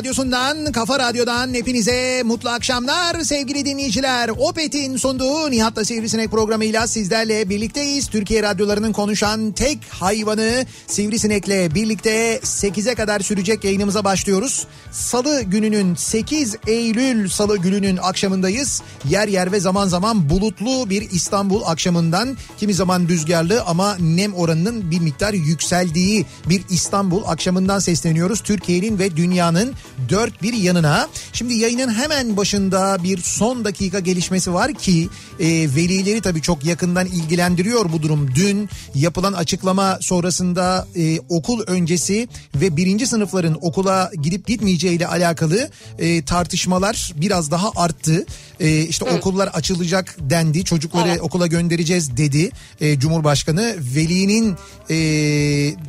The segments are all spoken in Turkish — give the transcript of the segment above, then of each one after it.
Radyosundan, kafa radyodan hepinize mutlu akşamlar sevgili dinleyiciler. Opet'in sunduğu Nihat'la Sivrisinek programıyla sizlerle birlikteyiz. Türkiye radyolarının konuşan tek hayvanı Sivrisinek'le birlikte 8'e kadar sürecek yayınımıza başlıyoruz. Salı gününün 8 Eylül Salı gününün akşamındayız. Yer yer ve zaman zaman bulutlu bir İstanbul akşamından kimi zaman rüzgarlı ama nem oranının bir miktar yükseldiği bir İstanbul akşamından sesleniyoruz. Türkiye'nin ve dünyanın dört bir yanına. Şimdi yayının hemen başında bir son dakika gelişmesi var ki e, velileri tabii çok yakından ilgilendiriyor bu durum. Dün yapılan açıklama sonrasında e, okul öncesi ve birinci sınıfların okula gidip gitmeyeceği ile alakalı e, tartışmalar biraz daha arttı. E, işte okullar açılacak dendi. Çocukları okula göndereceğiz dedi e, Cumhurbaşkanı. Velinin e,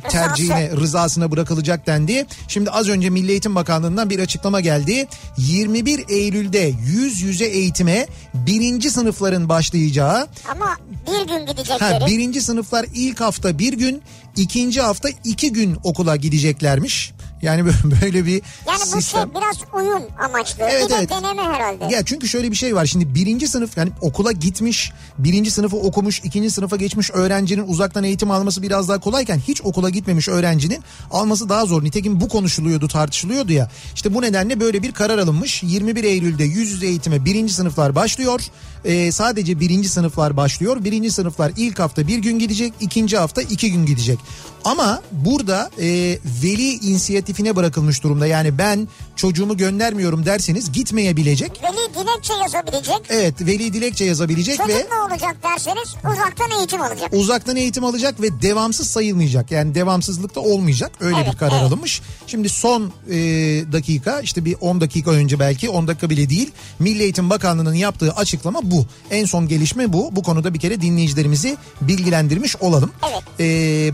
tercihine rızasına bırakılacak dendi. Şimdi az önce Milli Eğitim Bakanlığı'ndan bir açıklama geldi. 21 Eylül'de yüz yüze eğitime birinci sınıfların başlayacağı Ama bir gün Ha, gidecekleri. birinci sınıflar ilk hafta bir gün, ikinci hafta iki gün okula gideceklermiş. Yani böyle bir Yani bu sistem. şey biraz oyun amaçlı. Evet, bir de evet. deneme herhalde. Ya çünkü şöyle bir şey var şimdi birinci sınıf yani okula gitmiş birinci sınıfı okumuş ikinci sınıfa geçmiş öğrencinin uzaktan eğitim alması biraz daha kolayken hiç okula gitmemiş öğrencinin alması daha zor. Nitekim bu konuşuluyordu tartışılıyordu ya işte bu nedenle böyle bir karar alınmış 21 Eylül'de yüz yüze eğitime birinci sınıflar başlıyor Ee, sadece birinci sınıflar başlıyor birinci sınıflar ilk hafta bir gün gidecek ikinci hafta iki gün gidecek ama burada e, veli inisiyatifine bırakılmış durumda yani ben çocuğumu göndermiyorum derseniz gitmeyebilecek Veli dilekçe yazabilecek. Evet veli dilekçe yazabilecek Çocuk ve ne olacak derseniz uzaktan eğitim alacak. uzaktan eğitim alacak ve devamsız sayılmayacak. Yani devamsızlıkta olmayacak. Öyle Evet, bir karar evet. alınmış. Şimdi son e, dakika işte bir 10 dakika önce belki 10 dakika bile değil. Milli Eğitim Bakanlığı'nın yaptığı açıklama bu. En son gelişme bu. Bu konuda bir kere dinleyicilerimizi bilgilendirmiş olalım. Evet. E,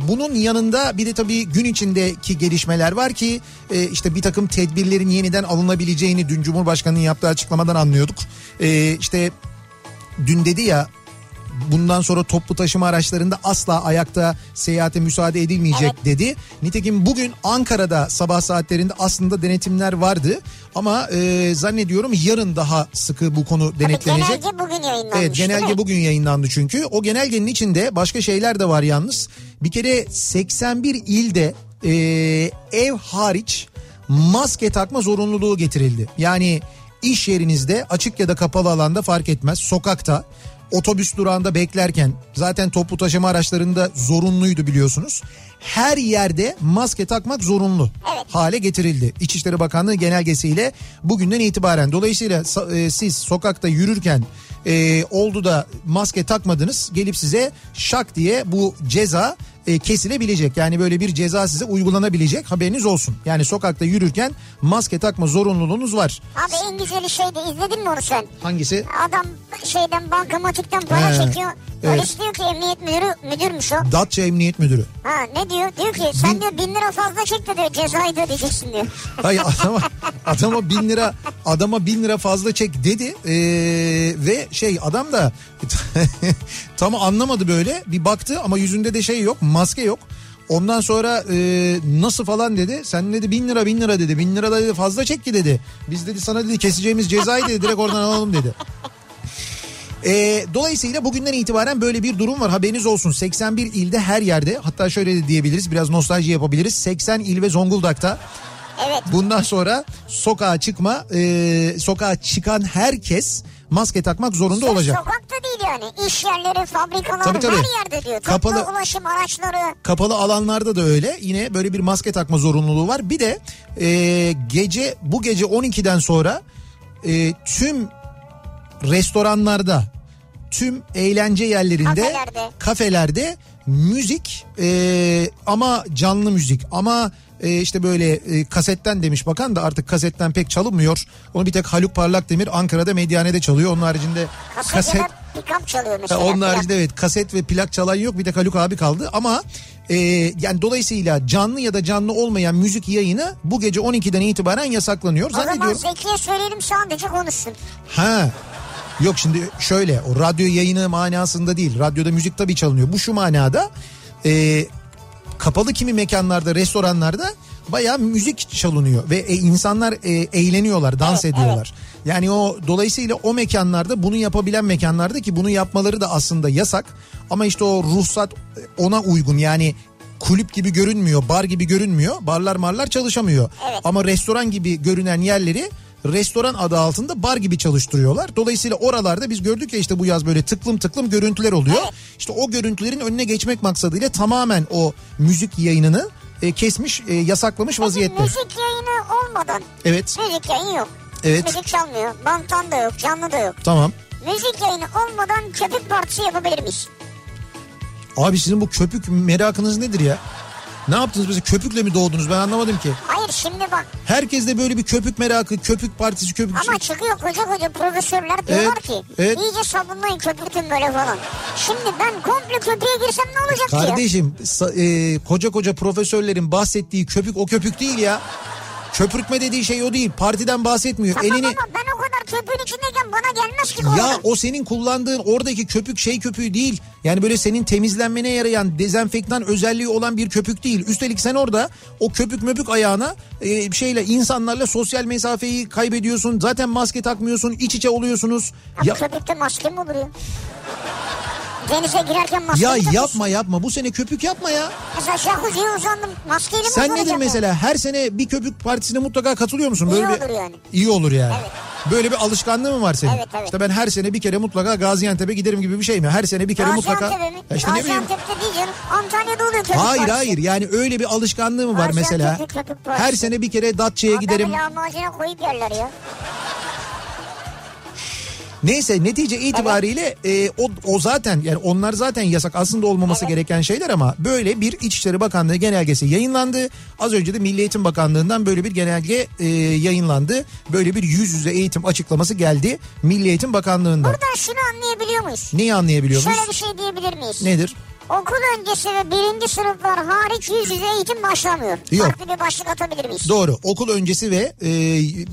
bunun yanında bir de tabii gün içindeki gelişmeler var ki e, işte bir takım tedbirlerin yeniden alınabileceğini dün Cumhurbaşkanı'nın yaptığı açıklamadan anlıyorduk. E, işte dün dedi ya bundan sonra toplu taşıma araçlarında asla ayakta seyahate müsaade edilmeyecek Evet. dedi. Nitekim bugün Ankara'da sabah saatlerinde aslında denetimler vardı ama e, zannediyorum yarın daha sıkı bu konu denetlenecek. Genelge bugün yayınlanmış. Evet genelge bugün yayınlandı çünkü. O genelgenin içinde başka şeyler de var yalnız. Bir kere 81 ilde e, ev hariç maske takma zorunluluğu getirildi. Yani iş yerinizde açık ya da kapalı alanda fark etmez sokakta otobüs durağında beklerken zaten toplu taşıma araçlarında zorunluydu biliyorsunuz. Her yerde maske takmak zorunlu hale getirildi. İçişleri Bakanlığı genelgesiyle bugünden itibaren. Dolayısıyla e, siz sokakta yürürken e, oldu da maske takmadınız gelip size şak diye bu ceza e, kesilebilecek. Yani böyle bir ceza size uygulanabilecek haberiniz olsun. Yani sokakta yürürken maske takma zorunluluğunuz var. Abi en güzeli şeydi izledin mi onu sen? Hangisi? Adam şeyden bankamatikten para He, çekiyor. evet. Polis diyor ki emniyet müdürü müdürmüş o. Datça Emniyet Müdürü. Ha ne diyor? Diyor ki sen Bin- diyor bin lira fazla çekti diyor cezayı da ödeyeceksin diyor. Hayır adama, adama bin lira adama bin lira fazla çek dedi Ee, ve şey adam da tam anlamadı böyle bir baktı ama yüzünde de şey yok maske yok. Ondan sonra e, nasıl falan dedi. Sen dedi bin lira bin lira dedi. Bin lira da dedi fazla çek ki dedi. Biz dedi sana dedi keseceğimiz cezayı dedi direkt oradan alalım dedi. E, dolayısıyla bugünden itibaren böyle bir durum var haberiniz olsun 81 ilde her yerde hatta şöyle de diyebiliriz biraz nostalji yapabiliriz 80 il ve Zonguldak'ta Evet. Bundan sonra sokağa çıkma, e, sokağa çıkan herkes maske takmak zorunda Sırf olacak. Değil yani. İş yerleri, fabrikalar Tabii, tabii. her yerde diyor. Toplu Kapalı- ulaşım araçları. Kapalı alanlarda da öyle. Yine böyle bir maske takma zorunluluğu var. Bir de e, gece bu gece 12'den sonra e, tüm restoranlarda, tüm eğlence yerlerinde, Kafelerde. kafelerde müzik e, ama canlı müzik ama e, işte böyle e, kasetten demiş bakan da artık kasetten pek çalınmıyor. Onu bir tek Haluk Parlak Demir Ankara'da Medyane'de çalıyor. Onun haricinde Kaset, kaset pick-up çalıyor Ha, mesela. Onun plak. haricinde evet kaset ve plak çalan yok bir tek Haluk abi kaldı ama e, yani dolayısıyla canlı ya da canlı olmayan müzik yayını bu gece 12'den itibaren yasaklanıyor. O zaman. Zeki'ye söyleyelim sadece konuşsun. Ha. Yok şimdi şöyle o radyo yayını manasında değil. Radyoda müzik tabii çalınıyor. Bu şu manada e, kapalı kimi mekanlarda restoranlarda bayağı müzik çalınıyor ve e, insanlar e, eğleniyorlar dans Evet, ediyorlar. Yani o dolayısıyla o mekanlarda bunu yapabilen mekanlarda ki bunu yapmaları da aslında yasak ama işte o ruhsat ona uygun yani kulüp gibi görünmüyor, bar gibi görünmüyor. Barlar marlar çalışamıyor. Evet. Ama restoran gibi görünen yerleri restoran adı altında bar gibi çalıştırıyorlar. Dolayısıyla oralarda biz gördük ya işte bu yaz böyle tıklım tıklım görüntüler oluyor. Evet. İşte o görüntülerin önüne geçmek maksadıyla tamamen o müzik yayınını e, kesmiş, e, yasaklamış vaziyette. müzik yayını olmadan Evet, müzik yayını yok. Evet. Müzik çalmıyor. Banttan da yok, canlı da yok. tamam. Müzik yayını olmadan köpük partisi yapabilir miyiz? Abi sizin bu köpük merakınız nedir ya? Ne yaptınız mesela köpükle mi doğdunuz ben anlamadım ki. Hayır şimdi bak Herkes de böyle bir köpük merakı, köpük partisi, köpük... ama çıkıyor koca koca profesörler diyorlar Evet, ki evet. iyice sabunlayın köpürtün böyle falan. Şimdi ben komple köpüğe girsem ne olacak ki ya? Kardeşim e, koca koca profesörlerin bahsettiği köpük o köpük değil ya. Köpürtme dediği şey o değil. Partiden bahsetmiyor. Tamam Elini ama ben o kadar köpüğün içindeyken bana gelmez ki ya korona. o senin kullandığın oradaki köpük şey köpüğü değil. Yani böyle senin temizlenmene yarayan dezenfektan özelliği olan bir köpük değil. Üstelik sen orada o köpük möpük ayağına e, şeyle insanlarla sosyal mesafeyi kaybediyorsun. Zaten maske takmıyorsun. iç içe oluyorsunuz. Abi Ya, köpükte maske mi olur ya? Denize girerken maske ya takıyorsun? yapma yapma. Bu sene köpük yapma ya. Mesela jacuzziye uzandım maskeyle mi Sen nedir mesela her sene bir köpük partisine mutlaka katılıyor musun? İyi Böyle bir, olur yani. İyi olur yani. Evet. Böyle bir alışkanlığı mı var senin? Evet, evet. İşte ben her sene bir kere mutlaka Gaziantep'e giderim gibi bir şey mi? Her sene bir kere mutlaka. Gaziantep'e mi? Ya işte ne bileyim. Gaziantep'te değil canım. Antalya'da oluyor köpük Hayır partisi. hayır yani öyle bir alışkanlığı mı var Gaziantep'te mesela? köpük partisi. Her sene bir kere Datça'ya Adamı giderim. lahmacuna koyup yerler ya. Neyse netice itibariyle e, o, o zaten yani onlar zaten yasak aslında olmaması Evet. gereken şeyler ama böyle bir İçişleri Bakanlığı genelgesi yayınlandı. Az önce de Milli Eğitim Bakanlığı'ndan böyle bir genelge e, yayınlandı. Böyle bir yüz yüze eğitim açıklaması geldi Milli Eğitim Bakanlığı'ndan. Buradan şunu anlayabiliyor muyuz? Neyi anlayabiliyor muyuz? Şöyle bir şey diyebilir miyiz? Nedir? Okul öncesi ve birinci sınıflar hariç yüz yüze eğitim başlamıyor. Yok. Farklı bir başlık atabilir miyiz? Doğru. Okul öncesi ve e,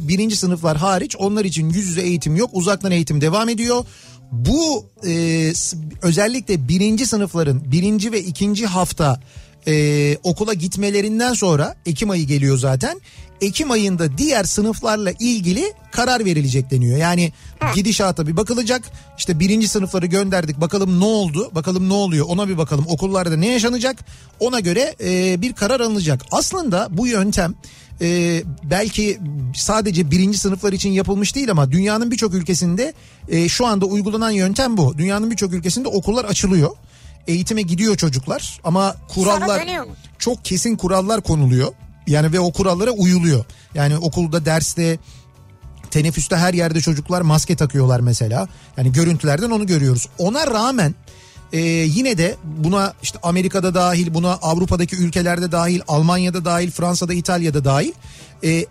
birinci sınıflar hariç onlar için yüz yüze eğitim yok. Uzaktan eğitim devam ediyor. Bu e, özellikle birinci sınıfların birinci ve ikinci hafta e, okula gitmelerinden sonra Ekim ayı geliyor zaten. Ekim ayında diğer sınıflarla ilgili karar verilecek deniyor. Yani gidişata bir bakılacak. İşte birinci sınıfları gönderdik bakalım ne oldu bakalım ne oluyor ona bir bakalım okullarda ne yaşanacak ona göre e, bir karar alınacak. Aslında bu yöntem e, belki sadece birinci sınıflar için yapılmış değil ama dünyanın birçok ülkesinde e, şu anda uygulanan yöntem bu. Dünyanın birçok ülkesinde okullar açılıyor. Eğitime gidiyor çocuklar ama kurallar çok kesin kurallar konuluyor. Yani ve o kurallara uyuluyor. Yani okulda derste teneffüste her yerde çocuklar maske takıyorlar mesela. Yani görüntülerden onu görüyoruz. Ona rağmen e, yine de buna işte Amerika'da dahil buna Avrupa'daki ülkelerde dahil Almanya'da dahil Fransa'da İtalya'da dahil e,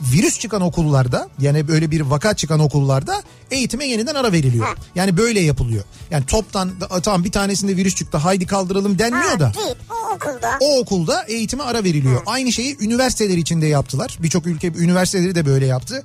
virüs çıkan okullarda yani böyle bir vaka çıkan okullarda eğitime yeniden ara veriliyor. Yani böyle yapılıyor. Yani toptan tamam bir tanesinde virüs çıktı haydi kaldıralım denmiyor Ha, da. değil o okulda. O okulda eğitime ara veriliyor. Aynı şeyi üniversiteler içinde yaptılar. Birçok ülke üniversiteleri de böyle yaptı.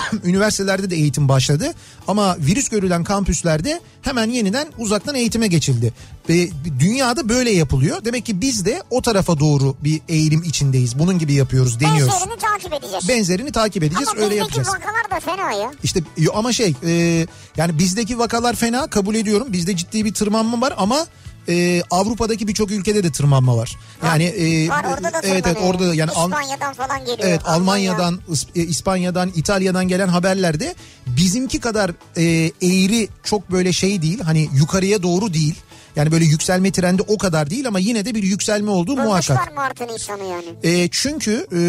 Üniversitelerde de eğitim başladı ama virüs görülen kampüslerde hemen yeniden uzaktan eğitime geçildi. Ve dünyada böyle yapılıyor. Demek ki biz de o tarafa doğru bir eğilim içindeyiz. Bunun gibi yapıyoruz, deniyoruz. Benzerini takip edeceğiz. Benzerini takip edeceğiz, Ama öyle bizdeki yapacağız. vakalar da fena ya. İşte ama şey e, yani bizdeki vakalar fena kabul ediyorum. Bizde ciddi bir tırmanma var ama e, Avrupa'daki birçok ülkede de tırmanma var. Yani e, Var orada da evet evet orada da yani İspanya'dan falan geliyor. Evet Almanya. Almanya'dan, İs- e, İspanya'dan, İtalya'dan gelen haberlerde bizimki kadar e, eğri çok böyle şey değil. Hani yukarıya doğru değil. Yani böyle yükselme trendi o kadar değil ama yine de bir yükselme olduğu muhakkak. Bulmuşlar Mart'ın insanı yani. E, çünkü e,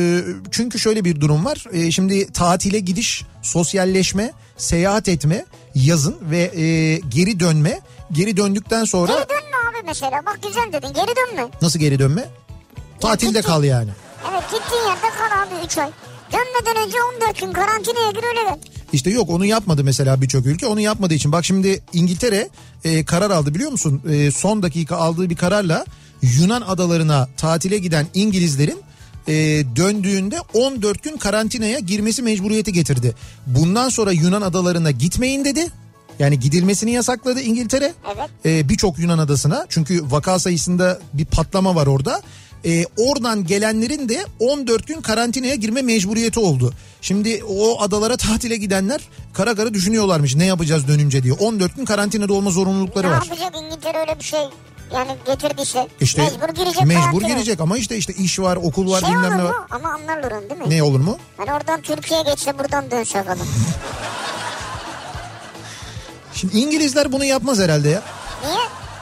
çünkü şöyle bir durum var. E, şimdi tatile gidiş, sosyalleşme, seyahat etme, yazın ve e, geri dönme. Geri döndükten sonra Geri abi mesela. Bak güzel dedin geri dönme. nasıl geri dönme? Tatilde gittin. kal yani. Evet gittiğin yerde kal abi 3 ay. Dönmeden önce 14 gün karantinaya gir öyle gel. İşte yok onu yapmadı mesela birçok ülke. Onu yapmadığı için bak şimdi İngiltere e, karar aldı biliyor musun? E, son dakika aldığı bir kararla Yunan adalarına tatile giden İngilizlerin e, döndüğünde 14 gün karantinaya girmesi mecburiyeti getirdi. Bundan sonra Yunan adalarına gitmeyin dedi. Yani gidilmesini yasakladı İngiltere. Evet. E, Birçok Yunan adasına çünkü vaka sayısında bir patlama var orada. E, oradan gelenlerin de 14 gün karantinaya girme mecburiyeti oldu. Şimdi o adalara tatile gidenler kara kara düşünüyorlarmış ne yapacağız dönünce diye. 14 gün karantinada olma zorunlulukları Ne var. yapacak İngiltere öyle bir şey yani getirdiyse. İşte mecbur girecek. mecbur girecek ama işte işte iş var, okul var, Şey bilmem ne var. mu? Ama anlarlar onu değil mi? Ne olur mu? Hani oradan Türkiye'ye geçse buradan dönse falan. Şimdi İngilizler bunu yapmaz herhalde ya. Niye?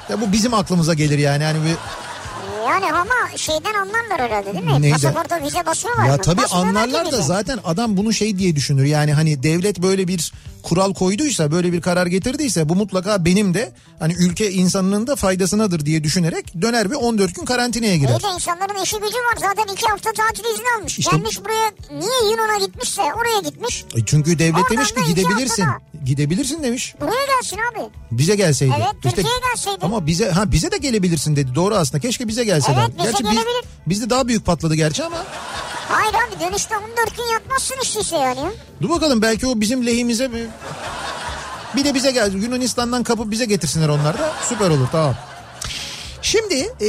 Ya bu bizim aklımıza gelir yani. Yani bir Yani ama şeyden anlarlar herhalde değil mi? Neyden? Pasaporta vize basıyorlar Ya mı? tabii Basmıyorlar anlarlar da zaten adam bunu şey diye düşünür. Yani hani devlet böyle bir kural koyduysa, böyle bir karar getirdiyse bu mutlaka benim de hani ülke insanının da faydasınadır diye düşünerek döner ve 14 gün karantinaya girer. De insanların işi gücü var zaten iki hafta tatil izni almış. İşte- Gelmiş buraya niye Yunan'a gitmişse oraya gitmiş. E Çünkü devlet Oradan demiş ki gidebilirsin. haftada. Gidebilirsin demiş. Buraya gelsin abi. Bize gelseydi. Evet, Türkiye'ye gelseydi. Ama bize ha bize de gelebilirsin dedi. Doğru aslında. Keşke bize gelseydi. Evet, bize biz, gelebilir. bizde daha büyük patladı gerçi ama. Hayır abi dönüşte 14 gün yatmazsın işteyse yani. Dur bakalım belki o bizim lehimize bir, bir de bize gel Yunanistan'dan kapıp bize getirsinler onlar da süper olur tamam. Şimdi e,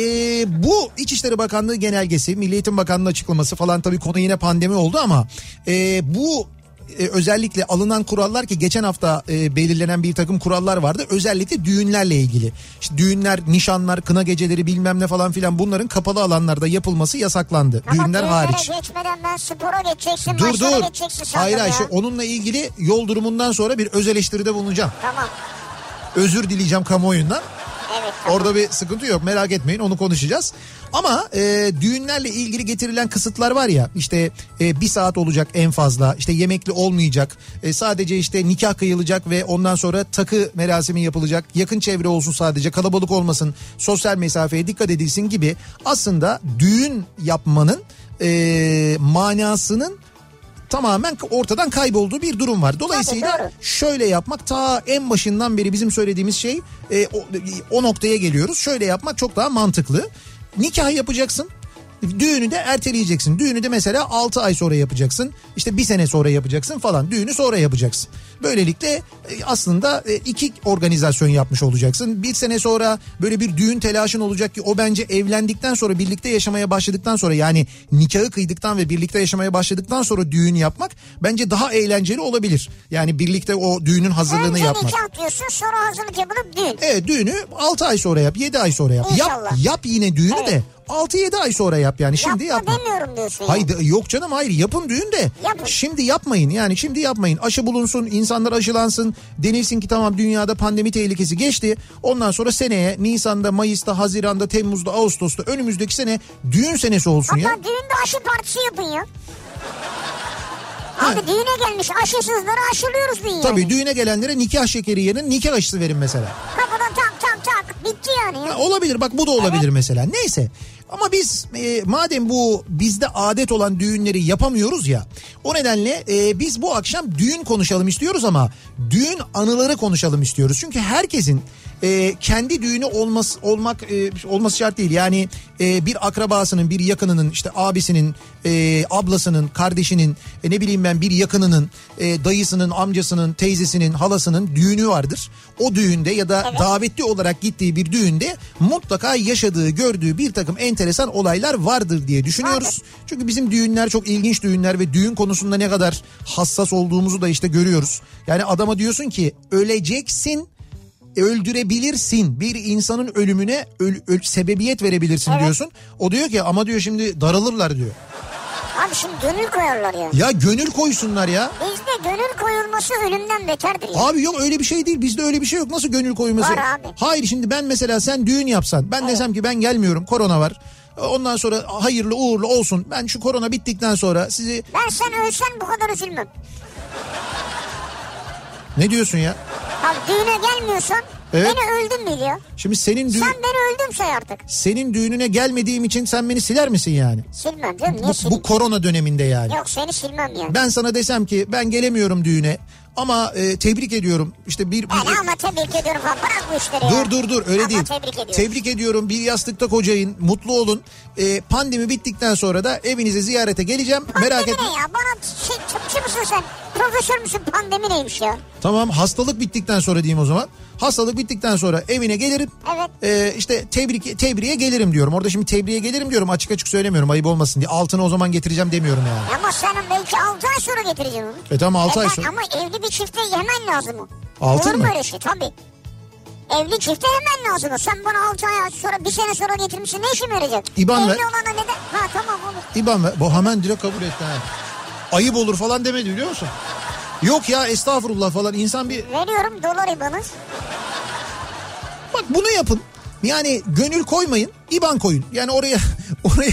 bu İçişleri Bakanlığı genelgesi, Milli Eğitim Bakanlığı açıklaması falan tabii konu yine pandemi oldu ama e, bu e, özellikle alınan kurallar ki geçen hafta e, belirlenen bir takım kurallar vardı. Özellikle düğünlerle ilgili. İşte düğünler, nişanlar, kına geceleri bilmem ne falan filan bunların kapalı alanlarda yapılması yasaklandı. Ama Düğünler hariç. geçmeden ben spora geçeceksin, Dur dur. geçeceksin Hayır ya. Ayşe onunla ilgili yol durumundan sonra bir öz eleştiride bulunacağım. Tamam. Özür dileyeceğim kamuoyundan. Evet tamam. Orada bir sıkıntı yok merak etmeyin onu konuşacağız. Ama e, düğünlerle ilgili getirilen kısıtlar var ya işte e, bir saat olacak en fazla işte yemekli olmayacak e, sadece işte nikah kıyılacak ve ondan sonra takı merasimi yapılacak yakın çevre olsun sadece kalabalık olmasın sosyal mesafeye dikkat edilsin gibi aslında düğün yapmanın e, manasının tamamen ortadan kaybolduğu bir durum var. Dolayısıyla şöyle yapmak ta en başından beri bizim söylediğimiz şey e, o, o noktaya geliyoruz. Şöyle yapmak çok daha mantıklı. Nikah yapacaksın. Düğünü de erteleyeceksin. Düğünü de mesela 6 ay sonra yapacaksın. İşte bir sene sonra yapacaksın falan. Düğünü sonra yapacaksın. Böylelikle e, aslında e, iki organizasyon yapmış olacaksın. Bir sene sonra böyle bir düğün telaşın olacak ki o bence evlendikten sonra birlikte yaşamaya başladıktan sonra yani nikahı kıydıktan ve birlikte yaşamaya başladıktan sonra düğün yapmak bence daha eğlenceli olabilir. Yani birlikte o düğünün hazırlığını Önce yapmak. nikah diyorsun sonra hazırlık yapılıp düğün. Evet düğünü 6 ay sonra yap 7 ay sonra yap. Yap, İnşallah. yap yine düğünü Evet. de 6-7 ay sonra yap yani şimdi Yapma yapma. demiyorum diyorsun. Hayır yani. de- yok canım hayır yapın düğün de. Yapın. Şimdi yapmayın yani şimdi yapmayın. Aşı bulunsun insanlar aşılansın. Denilsin ki tamam dünyada pandemi tehlikesi geçti. Ondan sonra seneye Nisan'da, Mayıs'ta, Haziran'da, Temmuz'da, Ağustos'ta önümüzdeki sene düğün senesi olsun ya. Hatta düğünde aşı partisi yapın ya. Abi düğüne gelmiş aşısızları aşılıyoruz dünyayı. Tabii düğüne gelenlere nikah şekeri yerine nikah aşısı verin mesela. Kapıdan tak tak tak Bitti yani. Ha, olabilir bak bu da olabilir mesela. Neyse ama biz e, madem bu bizde adet olan düğünleri yapamıyoruz ya o nedenle e, biz bu akşam düğün konuşalım istiyoruz ama düğün anıları konuşalım istiyoruz. Çünkü herkesin e, kendi düğünü olması olmak e, olması şart değil. Yani e, bir akrabasının, bir yakınının, işte abisinin, e, ablasının, kardeşinin, e, ne bileyim ben bir yakınının, e, dayısının, amcasının, teyzesinin, halasının düğünü vardır. O düğünde ya da davetli olarak gittiği bir düğünde mutlaka yaşadığı, gördüğü bir takım enteresan olaylar vardır diye düşünüyoruz. Vardır. Çünkü bizim düğünler çok ilginç düğünler ve düğün konusunda ne kadar hassas olduğumuzu da işte görüyoruz. Yani adama diyorsun ki öleceksin öldürebilirsin. Bir insanın ölümüne öl- öl- sebebiyet verebilirsin Evet. diyorsun. O diyor ki ama diyor şimdi daralırlar diyor. Abi şimdi gönül koyarlar ya. Ya gönül koysunlar ya. Bizde gönül koyulması ölümden beterdir ya. Abi yok öyle bir şey değil. Bizde öyle bir şey yok. Nasıl gönül koyması? Var abi. Hayır şimdi ben mesela sen düğün yapsan. Ben desem ki ben gelmiyorum. Korona var. Ondan sonra hayırlı uğurlu olsun. Ben şu korona bittikten sonra sizi Ben sen ölsen bu kadar üzülmem. Ne diyorsun ya? Abi düğüne gelmiyorsan Evet. beni öldüm bil ya. Şimdi senin düğün Sen beni öldüm say artık. senin düğününe gelmediğim için sen beni siler misin yani? Silmem canım niye Bu, silmem? bu korona döneminde yani. Yok seni silmem yani. Ben sana desem ki ben gelemiyorum düğüne ama e, tebrik ediyorum. İşte bir, bir- Ben ama tebrik ediyorum falan bırak bu işleri ya. Dur dur dur öyle Ama değil. tebrik ediyorum. Tebrik ediyorum. Bir yastıkta kocayın. Mutlu olun. E, pandemi bittikten sonra da evinize ziyarete geleceğim. Merak Pandemi etme. ne ya? Bana şey, tıpçı mısın sen? Profesör müsün? Pandemi neymiş ya? Tamam hastalık bittikten sonra diyeyim o zaman. Hastalık bittikten sonra evine gelirim. Evet. E, işte tebrik tebriğe gelirim diyorum. Orada şimdi tebriğe gelirim diyorum. Açık açık söylemiyorum ayıp olmasın diye. Altını o zaman getireceğim demiyorum yani. Ama sen belki 6 ay sonra getireceksin onu. E tamam 6 ay ben- sonra. Ama evli bir çifte yemen lazım o. Altın Olur mu mı? öyle şey? Tabii. Evli çifte hemen lazım. Sen bana 6 ay sonra bir sene sonra getirmişsin ne işime yarayacak? İban Evli ver. olana neden? Ha tamam olur. İban ver. Bu hemen direkt kabul etti. Ha. Ayıp olur falan demedi biliyor musun? Yok ya estağfurullah falan insan bir Veriyorum dolar ibanız. Bak bunu yapın. Yani gönül koymayın, IBAN koyun. Yani oraya oraya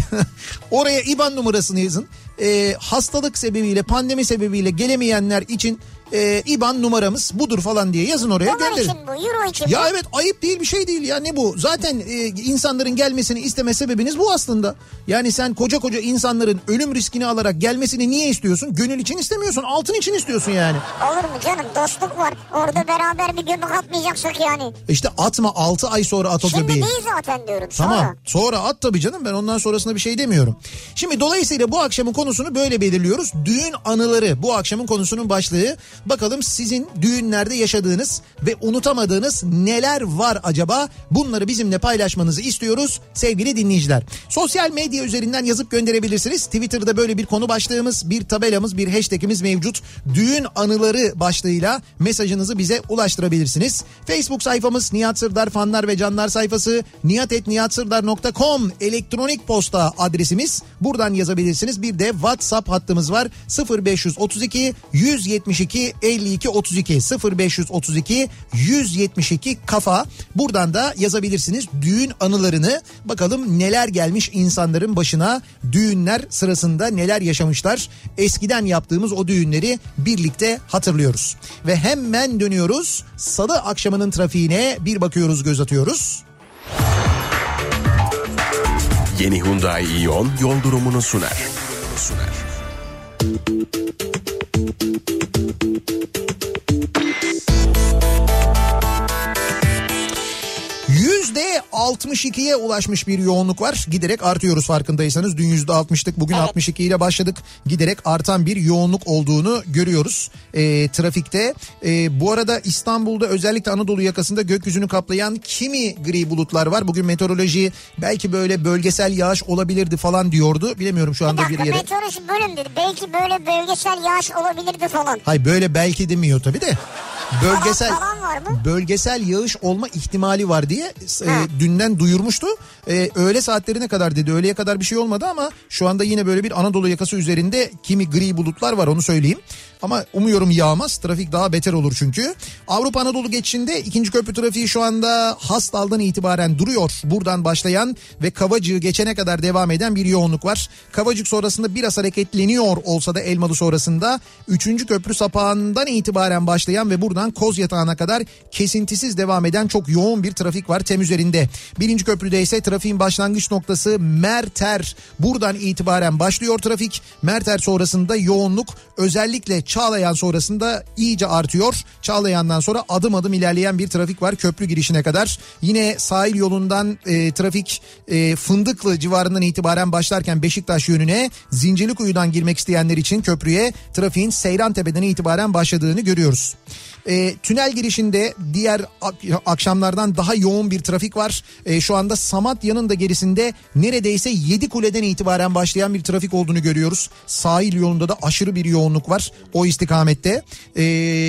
oraya IBAN numarasını yazın. Ee, hastalık sebebiyle, pandemi sebebiyle gelemeyenler için e, IBAN numaramız budur falan diye yazın oraya Dolar gönderin. için bu, euro için Ya bu. evet ayıp değil bir şey değil ya ne bu? Zaten e, insanların gelmesini isteme sebebiniz bu aslında. Yani sen koca koca insanların ölüm riskini alarak gelmesini niye istiyorsun? Gönül için istemiyorsun, altın için istiyorsun yani. Olur mu canım dostluk var. Orada beraber bir göbek atmayacaksak yani. İşte atma 6 ay sonra at o Şimdi göbeği. değil zaten diyorum. Tamam Sonra. sonra at tabii canım ben ondan sonrasında bir şey demiyorum. Şimdi dolayısıyla bu akşamın konusunu böyle belirliyoruz. Düğün anıları bu akşamın konusunun başlığı. Bakalım sizin düğünlerde yaşadığınız ve unutamadığınız neler var acaba? Bunları bizimle paylaşmanızı istiyoruz sevgili dinleyiciler. Sosyal medya üzerinden yazıp gönderebilirsiniz. Twitter'da böyle bir konu başlığımız, bir tabelamız, bir hashtagimiz mevcut. Düğün anıları başlığıyla mesajınızı bize ulaştırabilirsiniz. Facebook sayfamız Nihat Sırdar fanlar ve canlar sayfası nihatetnihatsırdar.com elektronik posta adresimiz. Buradan yazabilirsiniz. Bir de WhatsApp hattımız var 0532 172 52 32 0532 172 kafa. Buradan da yazabilirsiniz düğün anılarını. Bakalım neler gelmiş insanların başına düğünler sırasında neler yaşamışlar. Eskiden yaptığımız o düğünleri birlikte hatırlıyoruz. Ve hemen dönüyoruz. Salı akşamının trafiğine bir bakıyoruz göz atıyoruz. Yeni Hyundai Ion yol durumunu sunar. Sunar. Música Yüzde 62'ye ulaşmış bir yoğunluk var. Giderek artıyoruz farkındaysanız. Dün yüzde 60'lık bugün 62 ile başladık. Giderek artan bir yoğunluk olduğunu görüyoruz e, trafikte. E, bu arada İstanbul'da özellikle Anadolu yakasında gökyüzünü kaplayan kimi gri bulutlar var. Bugün meteoroloji belki böyle bölgesel yağış olabilirdi falan diyordu. Bilemiyorum şu Bir anda bir dakika yere. meteoroloji bölüm dedi. Belki böyle bölgesel yağış olabilirdi falan. Hay böyle belki demiyor tabii de. Bölgesel Falan var mı? bölgesel yağış olma ihtimali var diye e, Ha. dünden duyurmuştu. E, öğle saatlerine kadar dedi. Öğleye kadar bir şey olmadı ama şu anda yine böyle bir Anadolu yakası üzerinde kimi gri bulutlar var onu söyleyeyim. Ama umuyorum yağmaz. Trafik daha beter olur çünkü. Avrupa Anadolu geçişinde ikinci köprü trafiği şu anda Hastal'dan itibaren duruyor. Buradan başlayan ve Kavacığı geçene kadar devam eden bir yoğunluk var. Kavacık sonrasında biraz hareketleniyor olsa da Elmalı sonrasında 3. köprü sapağından itibaren başlayan ve buradan Koz Yatağı'na kadar kesintisiz devam eden çok yoğun bir trafik var tem üzerinde. Birinci köprüde ise trafiğin başlangıç noktası Merter. Buradan itibaren başlıyor trafik. Merter sonrasında yoğunluk özellikle Çağlayan sonrasında iyice artıyor. Çağlayan'dan sonra adım adım ilerleyen bir trafik var köprü girişine kadar. Yine sahil yolundan e, trafik e, Fındıklı civarından itibaren başlarken Beşiktaş yönüne Zincirlikuyu'dan girmek isteyenler için köprüye trafiğin Seyrantepe'den itibaren başladığını görüyoruz. E, tünel girişinde diğer ak- akşamlardan daha yoğun bir trafik var. E, şu anda Samatya'nın da gerisinde neredeyse 7 kuleden itibaren başlayan bir trafik olduğunu görüyoruz. Sahil yolunda da aşırı bir yoğunluk var o istikamette. E,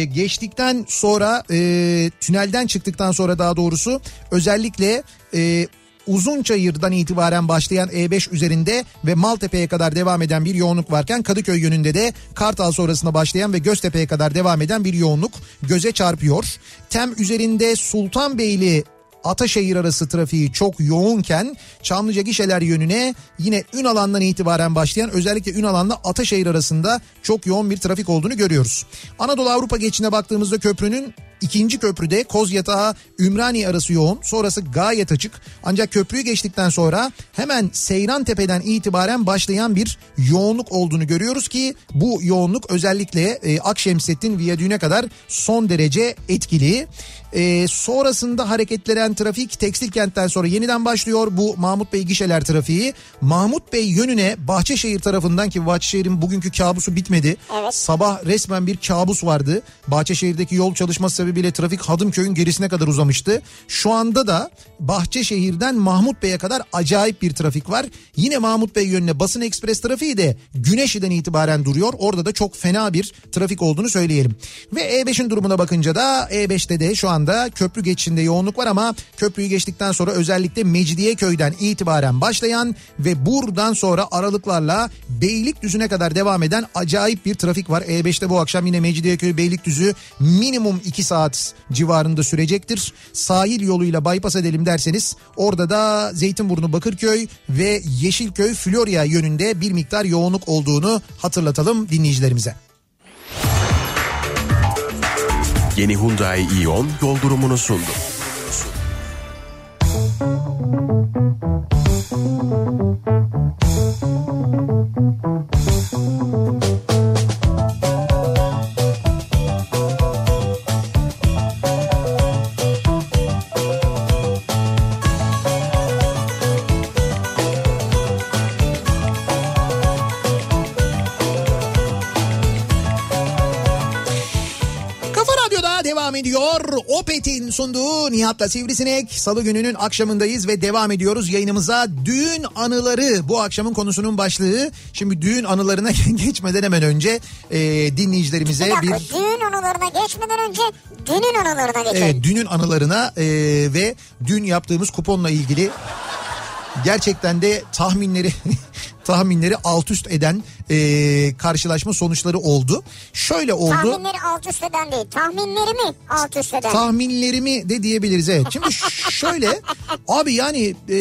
geçtikten sonra e, tünelden çıktıktan sonra daha doğrusu özellikle... E, Uzunçayır'dan itibaren başlayan E5 üzerinde ve Maltepe'ye kadar devam eden bir yoğunluk varken Kadıköy yönünde de Kartal sonrasında başlayan ve Göztepe'ye kadar devam eden bir yoğunluk göze çarpıyor. Tem üzerinde Sultanbeyli Ataşehir arası trafiği çok yoğunken Çamlıca gişeler yönüne yine Ünalan'dan itibaren başlayan özellikle Ünalan'la Ataşehir arasında çok yoğun bir trafik olduğunu görüyoruz. Anadolu Avrupa geçine baktığımızda köprünün ikinci köprüde Kozyatağı Ümraniye arası yoğun sonrası gayet açık ancak köprüyü geçtikten sonra hemen Seyran Tepe'den itibaren başlayan bir yoğunluk olduğunu görüyoruz ki bu yoğunluk özellikle e, Akşemsettin Viyadüğü'ne kadar son derece etkili. E, sonrasında hareketlenen trafik Tekstil Kent'ten sonra yeniden başlıyor bu Mahmut Bey gişeler trafiği. Mahmut Bey yönüne Bahçeşehir tarafından ki Bahçeşehir'in bugünkü kabusu bitmedi. Evet. Sabah resmen bir kabus vardı. Bahçeşehir'deki yol çalışması sebebiyle trafik Hadımköy'ün gerisine kadar uzamıştı. Şu anda da Bahçeşehir'den Mahmut Bey'e kadar acayip bir trafik var. Yine Mahmut Bey yönüne basın ekspres trafiği de Güneşli'den itibaren duruyor. Orada da çok fena bir trafik olduğunu söyleyelim. Ve E5'in durumuna bakınca da E5'te de şu anda köprü geçişinde yoğunluk var ama köprüyü geçtikten sonra özellikle Mecidiyeköy'den itibaren başlayan ve buradan sonra aralıklarla Beylikdüzü'ne kadar devam eden acayip bir trafik var. E5'te bu akşam yine Mecidiyeköy Beylikdüzü minimum 2 saat civarında sürecektir. Sahil yoluyla bypass edelim derseniz orada da Zeytinburnu Bakırköy ve Yeşilköy Florya yönünde bir miktar yoğunluk olduğunu hatırlatalım dinleyicilerimize. Yeni Hyundai Ion yol durumunu sundu. Kafa Opet'in sunduğu Nihat'la Sivrisinek. Salı gününün akşamındayız ve devam ediyoruz yayınımıza. Düğün anıları bu akşamın konusunun başlığı. Şimdi düğün anılarına geçmeden hemen önce e, dinleyicilerimize Bir bir... dakika düğün anılarına geçmeden önce dünün anılarına geçelim. Evet dünün anılarına e, ve dün yaptığımız kuponla ilgili gerçekten de tahminleri tahminleri alt üst eden e, karşılaşma sonuçları oldu. Şöyle oldu. Tahminleri alt üst eden değil. Tahminlerimi alt üst eden. tahminlerimi de diyebiliriz evet. Şimdi şöyle abi yani e,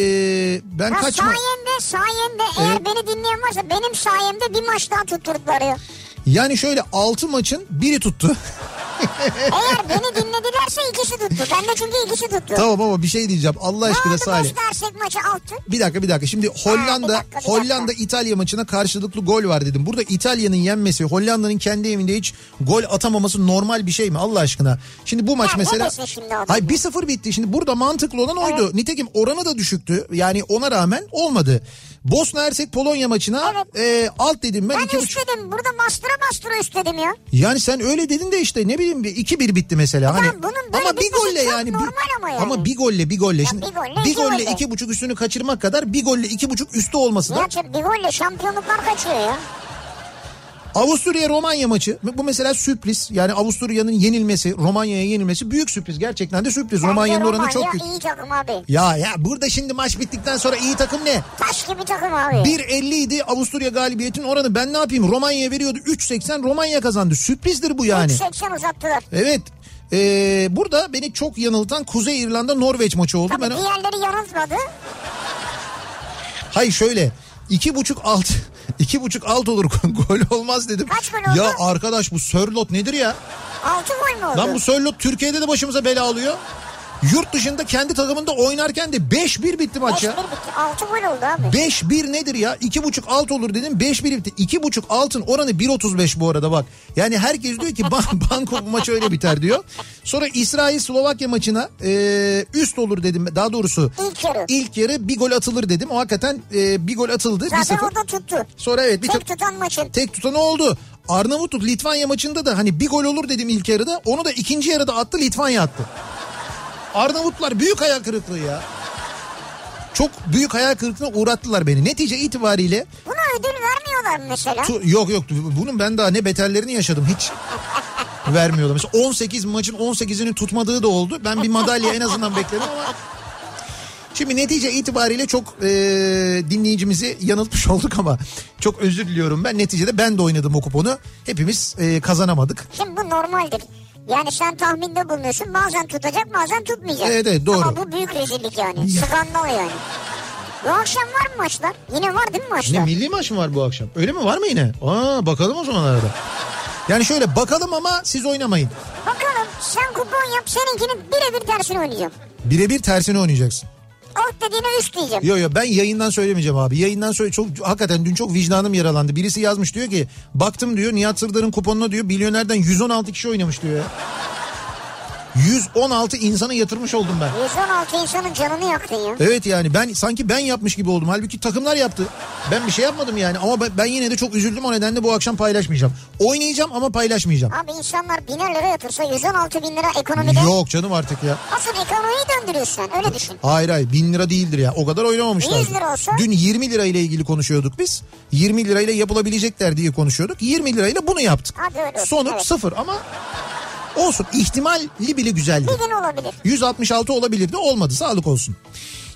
ben Ha, kaçma sayende sayende eğer Evet. beni dinleyen varsa benim sayemde bir maç daha tutturdular. yani şöyle 6 maçın biri tuttu. Eğer beni dinledilerse ikisi tuttu. Ben de çünkü ikisi tuttu. tamam ama bir şey diyeceğim Allah Ne aşkına Salih. dersek maçı altı? Bir dakika bir dakika. Şimdi Hollanda bir dakika, bir Hollanda İtalya maçına karşılıklı gol var dedim. Burada İtalya'nın yenmesi, Hollanda'nın kendi evinde hiç gol atamaması normal bir şey mi Allah aşkına? Şimdi bu maç Ya ne mesela? Hayır 1-0 bitti. Şimdi burada mantıklı olan oydu. Nitekim oranı da düşüktü. Yani ona rağmen olmadı. Bosna Hersek Polonya maçına e, alt dedim ben, Ben iki buçuk. istedim. Burada bastıra bastıra istedim ya. Yani sen öyle dedin de işte ne bileyim bir 2-1 bitti mesela. Hani bunun böyle ama bir golle yani. normal ama yani. bir golle bir golle. Ya Şimdi bir golle bir iki golle golle. iki buçuk üstünü kaçırmak kadar bir golle iki buçuk üstü olması da Nihat'cığım bir golle şampiyonluklar kaçıyor ya. Avusturya Romanya maçı bu mesela sürpriz. Yani Avusturya'nın yenilmesi, Romanya'ya yenilmesi büyük sürpriz. Gerçekten de sürpriz. Bence Romanya'nın oranı Romanya çok büyük. iyi takım abi. Ya ya burada şimdi maç bittikten sonra iyi takım ne? Taş gibi takım abi. 1.50 idi Avusturya galibiyetinin oranı. Ben ne yapayım? Romanya'ya veriyordu 3.80 Romanya kazandı. Sürprizdir bu yani. 80 uzattılar. Evet. Ee, burada beni çok yanıltan Kuzey İrlanda Norveç maçı oldu. Tabii Ben diğerleri yanıltmadı. Hayır şöyle iki buçuk alt iki buçuk alt olur gol olmaz dedim. Kaç gol oldu? Ya arkadaş bu Sörlot nedir ya? 6 gol mü oldu? Lan bu Sörlot Türkiye'de de başımıza bela alıyor. Yurt dışında kendi takımında oynarken de 5-1 bitti maç 5-1 ya. bitti. 6 gol oldu abi. 5-1 nedir ya? 2.5 alt olur dedim 5-1 bitti. 2.5 altın oranı 1.35 bu arada bak. Yani herkes diyor ki ban- banko bu maç öyle biter diyor. Sonra İsrail Slovakya maçına e, üst olur dedim. Daha doğrusu İlk yarı. ilk yarı bir gol atılır dedim. O hakikaten e, bir gol atıldı. Zaten 1-0. o da tuttu. Sonra evet bir Tek ta- tutan maçın. tek tutanı oldu. Arnavutluk Litvanya maçında da hani bir gol olur dedim ilk yarıda. Onu da ikinci yarıda attı Litvanya attı. Arnavutlar büyük hayal kırıklığı ya. Çok büyük hayal kırıklığına uğrattılar beni. Netice itibariyle Buna ödül vermiyorlar mı mesela. tu- yok yok bunun ben daha ne beterlerini yaşadım hiç vermiyorlar. Mesela 18 maçın 18'ini tutmadığı da oldu. Ben bir madalya en azından bekledim ama Şimdi netice itibariyle çok e, dinleyicimizi yanıltmış olduk ama çok özür diliyorum ben. Neticede ben de oynadım o kuponu. Hepimiz e, kazanamadık. Şimdi bu normaldir. Yani sen tahminde bulunuyorsun bazen tutacak bazen tutmayacak. Evet, evet, doğru. Ama bu büyük rezillik yani. Skandal yani. Bu akşam var mı maçlar? Yine var değil mi maçlar? Ne milli maç mı var bu akşam? Öyle mi var mı yine? Aa bakalım o zaman arada. Yani şöyle bakalım ama siz oynamayın. Bakalım sen kupon yap seninkinin birebir tersini oynayacağım. Birebir tersine oynayacaksın. Alt dediğine üst diyeceğim. Yo yo ben yayından söylemeyeceğim abi. Yayından söyle çok hakikaten dün çok vicdanım yaralandı. Birisi yazmış diyor ki baktım diyor Nihat Sırdar'ın kuponuna diyor milyonerden 116 kişi oynamış diyor. 116 insanı yatırmış oldum ben. 116 insanın canını yaktın ya. Evet yani ben sanki ben yapmış gibi oldum. Halbuki takımlar yaptı. Ben bir şey yapmadım yani ama ben, ben yine de çok üzüldüm o nedenle bu akşam paylaşmayacağım. Oynayacağım ama paylaşmayacağım. Abi insanlar biner lira yatırsa 116 bin lira ekonomide. Yok canım artık ya. Asıl ekonomiyi döndürüyorsun sen öyle düşün. Hayır hayır bin lira değildir ya. O kadar oynamamışlar. 100 lira olsa? Dün 20 lira ile ilgili konuşuyorduk biz. 20 lirayla yapılabilecekler diye konuşuyorduk. 20 lirayla bunu yaptık. Hadi öyle Sonuç evet. sıfır ama olsun. İhtimalli bile güzeldi. Bir gün olabilir. 166 olabilirdi olmadı sağlık olsun.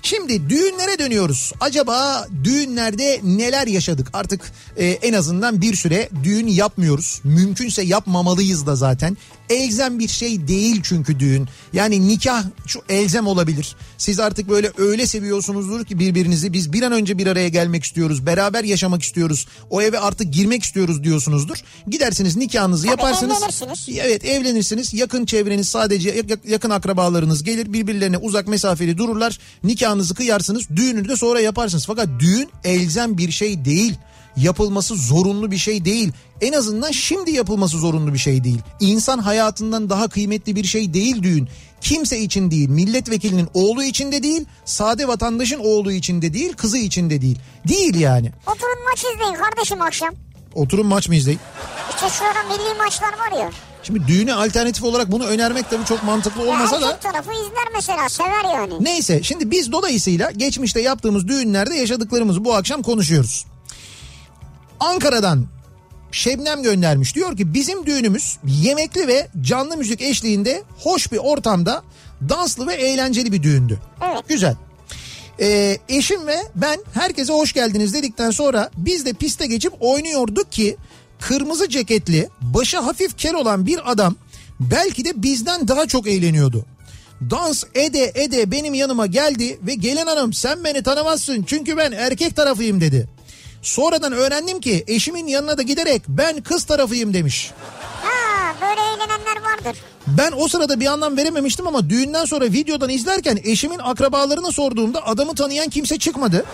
Şimdi düğünlere dönüyoruz. Acaba düğünlerde neler yaşadık? Artık e, en azından bir süre düğün yapmıyoruz. Mümkünse yapmamalıyız da zaten. Elzem bir şey değil çünkü düğün. Yani nikah şu elzem olabilir. Siz artık böyle öyle seviyorsunuzdur ki birbirinizi biz bir an önce bir araya gelmek istiyoruz. Beraber yaşamak istiyoruz. O eve artık girmek istiyoruz diyorsunuzdur. Gidersiniz nikahınızı yaparsınız. evlenirsiniz. Evet evlenirsiniz. Yakın çevreniz sadece yak- yakın akrabalarınız gelir birbirlerine uzak mesafeli dururlar. Nikahınızı kıyarsınız. Düğünü de sonra yaparsınız. Fakat düğün elzem bir şey değil. Yapılması zorunlu bir şey değil. En azından şimdi yapılması zorunlu bir şey değil. İnsan hayatından daha kıymetli bir şey değil düğün. Kimse için değil, milletvekilinin oğlu için de değil, sade vatandaşın oğlu için de değil, kızı için de değil. Değil yani. Oturun maç izleyin kardeşim akşam. Oturun maç mı izleyin? İşte şu ara milli maçlar var ya. Şimdi düğüne alternatif olarak bunu önermek tabii çok mantıklı olmasa da. tarafı izler mesela sever yani. Neyse şimdi biz dolayısıyla geçmişte yaptığımız düğünlerde yaşadıklarımızı bu akşam konuşuyoruz. Ankara'dan Şebnem göndermiş. Diyor ki bizim düğünümüz yemekli ve canlı müzik eşliğinde hoş bir ortamda danslı ve eğlenceli bir düğündü. Evet. Güzel. Ee, eşim ve ben herkese hoş geldiniz dedikten sonra biz de piste geçip oynuyorduk ki kırmızı ceketli başı hafif kel olan bir adam belki de bizden daha çok eğleniyordu. Dans ede ede benim yanıma geldi ve gelin hanım sen beni tanımazsın çünkü ben erkek tarafıyım dedi. Sonradan öğrendim ki eşimin yanına da giderek ben kız tarafıyım demiş. Ha böyle eğlenenler vardır. Ben o sırada bir anlam verememiştim ama düğünden sonra videodan izlerken eşimin akrabalarına sorduğumda adamı tanıyan kimse çıkmadı.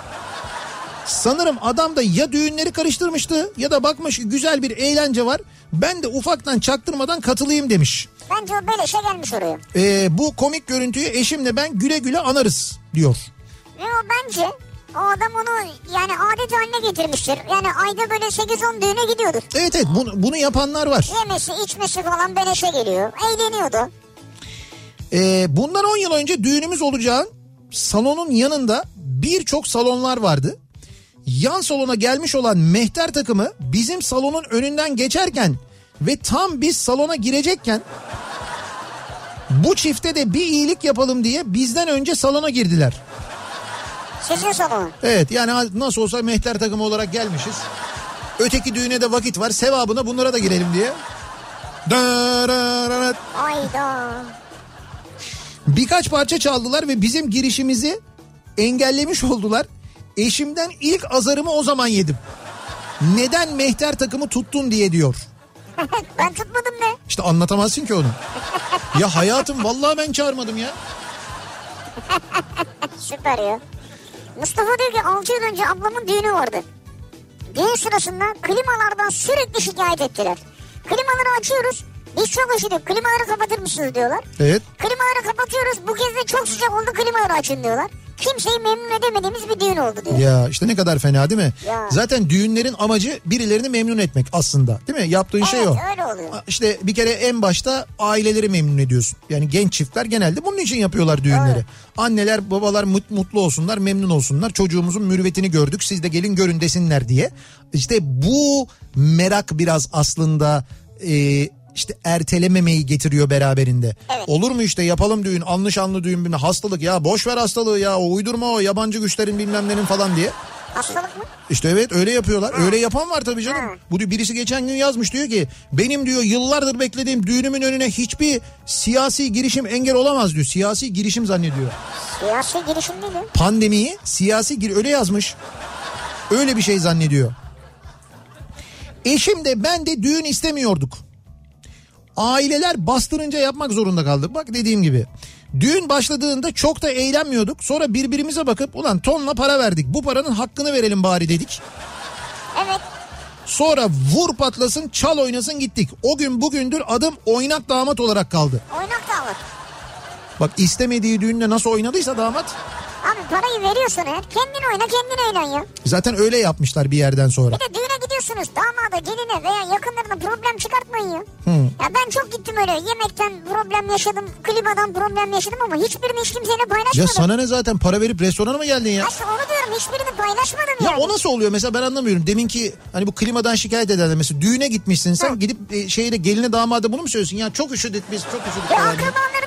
Sanırım adam da ya düğünleri karıştırmıştı ya da bakmış güzel bir eğlence var. Ben de ufaktan çaktırmadan katılayım demiş. Bence o beleşe gelmiş oraya. Ee, bu komik görüntüyü eşimle ben güle güle anarız diyor. Ve o bence o adam onu yani adet haline getirmiştir. Yani ayda böyle 8-10 düğüne gidiyordur. Evet evet bunu, bunu yapanlar var. Yemesi içmesi falan beleşe geliyor. Eğleniyordu. Ee, bundan 10 yıl önce düğünümüz olacağın salonun yanında birçok salonlar vardı. Yan salona gelmiş olan mehter takımı bizim salonun önünden geçerken ve tam biz salona girecekken bu çifte de bir iyilik yapalım diye bizden önce salona girdiler. Sizin salon. Evet yani nasıl olsa mehter takımı olarak gelmişiz. Öteki düğüne de vakit var sevabına bunlara da girelim diye. Ayda. Birkaç parça çaldılar ve bizim girişimizi engellemiş oldular. Eşimden ilk azarımı o zaman yedim. Neden mehter takımı tuttun diye diyor. ben tutmadım ne? İşte anlatamazsın ki onu. Ya hayatım vallahi ben çağırmadım ya. Süper ya. Mustafa diyor ki 6 yıl önce ablamın düğünü vardı. Düğün sırasında klimalardan sürekli şikayet ettiler. Klimaları açıyoruz. Biz çok üşüdük. Klimaları kapatır mısınız diyorlar. Evet. Klimaları kapatıyoruz. Bu kez de çok sıcak oldu klimaları açın diyorlar. Kimseyi memnun edemediğimiz bir düğün oldu diyor. Ya işte ne kadar fena değil mi? Ya. Zaten düğünlerin amacı birilerini memnun etmek aslında. Değil mi? Yaptığın şey Evet, o. öyle oluyor. İşte bir kere en başta aileleri memnun ediyorsun. Yani genç çiftler genelde bunun için yapıyorlar düğünleri. Evet. Anneler babalar mut- mutlu olsunlar memnun olsunlar. Çocuğumuzun mürüvvetini gördük siz de gelin görün desinler diye. İşte bu merak biraz aslında e, işte ertelememeyi getiriyor beraberinde. Evet. Olur mu işte yapalım düğün anlı şanlı düğün bilmem hastalık ya boş ver hastalığı ya o uydurma o yabancı güçlerin bilmem nenin falan diye. Hastalık mı? İşte evet öyle yapıyorlar. Öyle yapan var tabii canım. Ha. Bu diyor, birisi geçen gün yazmış diyor ki benim diyor yıllardır beklediğim düğünümün önüne hiçbir siyasi girişim engel olamaz diyor. Siyasi girişim zannediyor. Siyasi girişim değil mi? Pandemiyi siyasi gir öyle yazmış. Öyle bir şey zannediyor. Eşim de ben de düğün istemiyorduk. Aileler bastırınca yapmak zorunda kaldık. Bak dediğim gibi. Düğün başladığında çok da eğlenmiyorduk. Sonra birbirimize bakıp ulan tonla para verdik. Bu paranın hakkını verelim bari dedik. Evet. Sonra vur patlasın çal oynasın gittik. O gün bugündür adım oynak damat olarak kaldı. Oynak damat. Bak istemediği düğünde nasıl oynadıysa damat Abi parayı veriyorsun eğer kendin oyna kendin eğlen ya. zaten öyle yapmışlar bir yerden sonra. Bir de düğüne gidiyorsunuz damada geline veya yakınlarına problem çıkartmayın ya. Hı. Ya ben çok gittim öyle yemekten problem yaşadım, klimadan problem yaşadım ama hiçbirini hiç kimseyle paylaşmadım. Ya sana ne zaten para verip restorana mı geldin ya? Aslında onu diyorum hiçbirini paylaşmadım Ya yani. o nasıl oluyor mesela ben anlamıyorum. Deminki hani bu klimadan şikayet ederler mesela düğüne gitmişsin sen Hı. gidip e, şeyde geline damada bunu mu söylüyorsun? Ya çok üşüdük biz çok üşüdük Ya falan.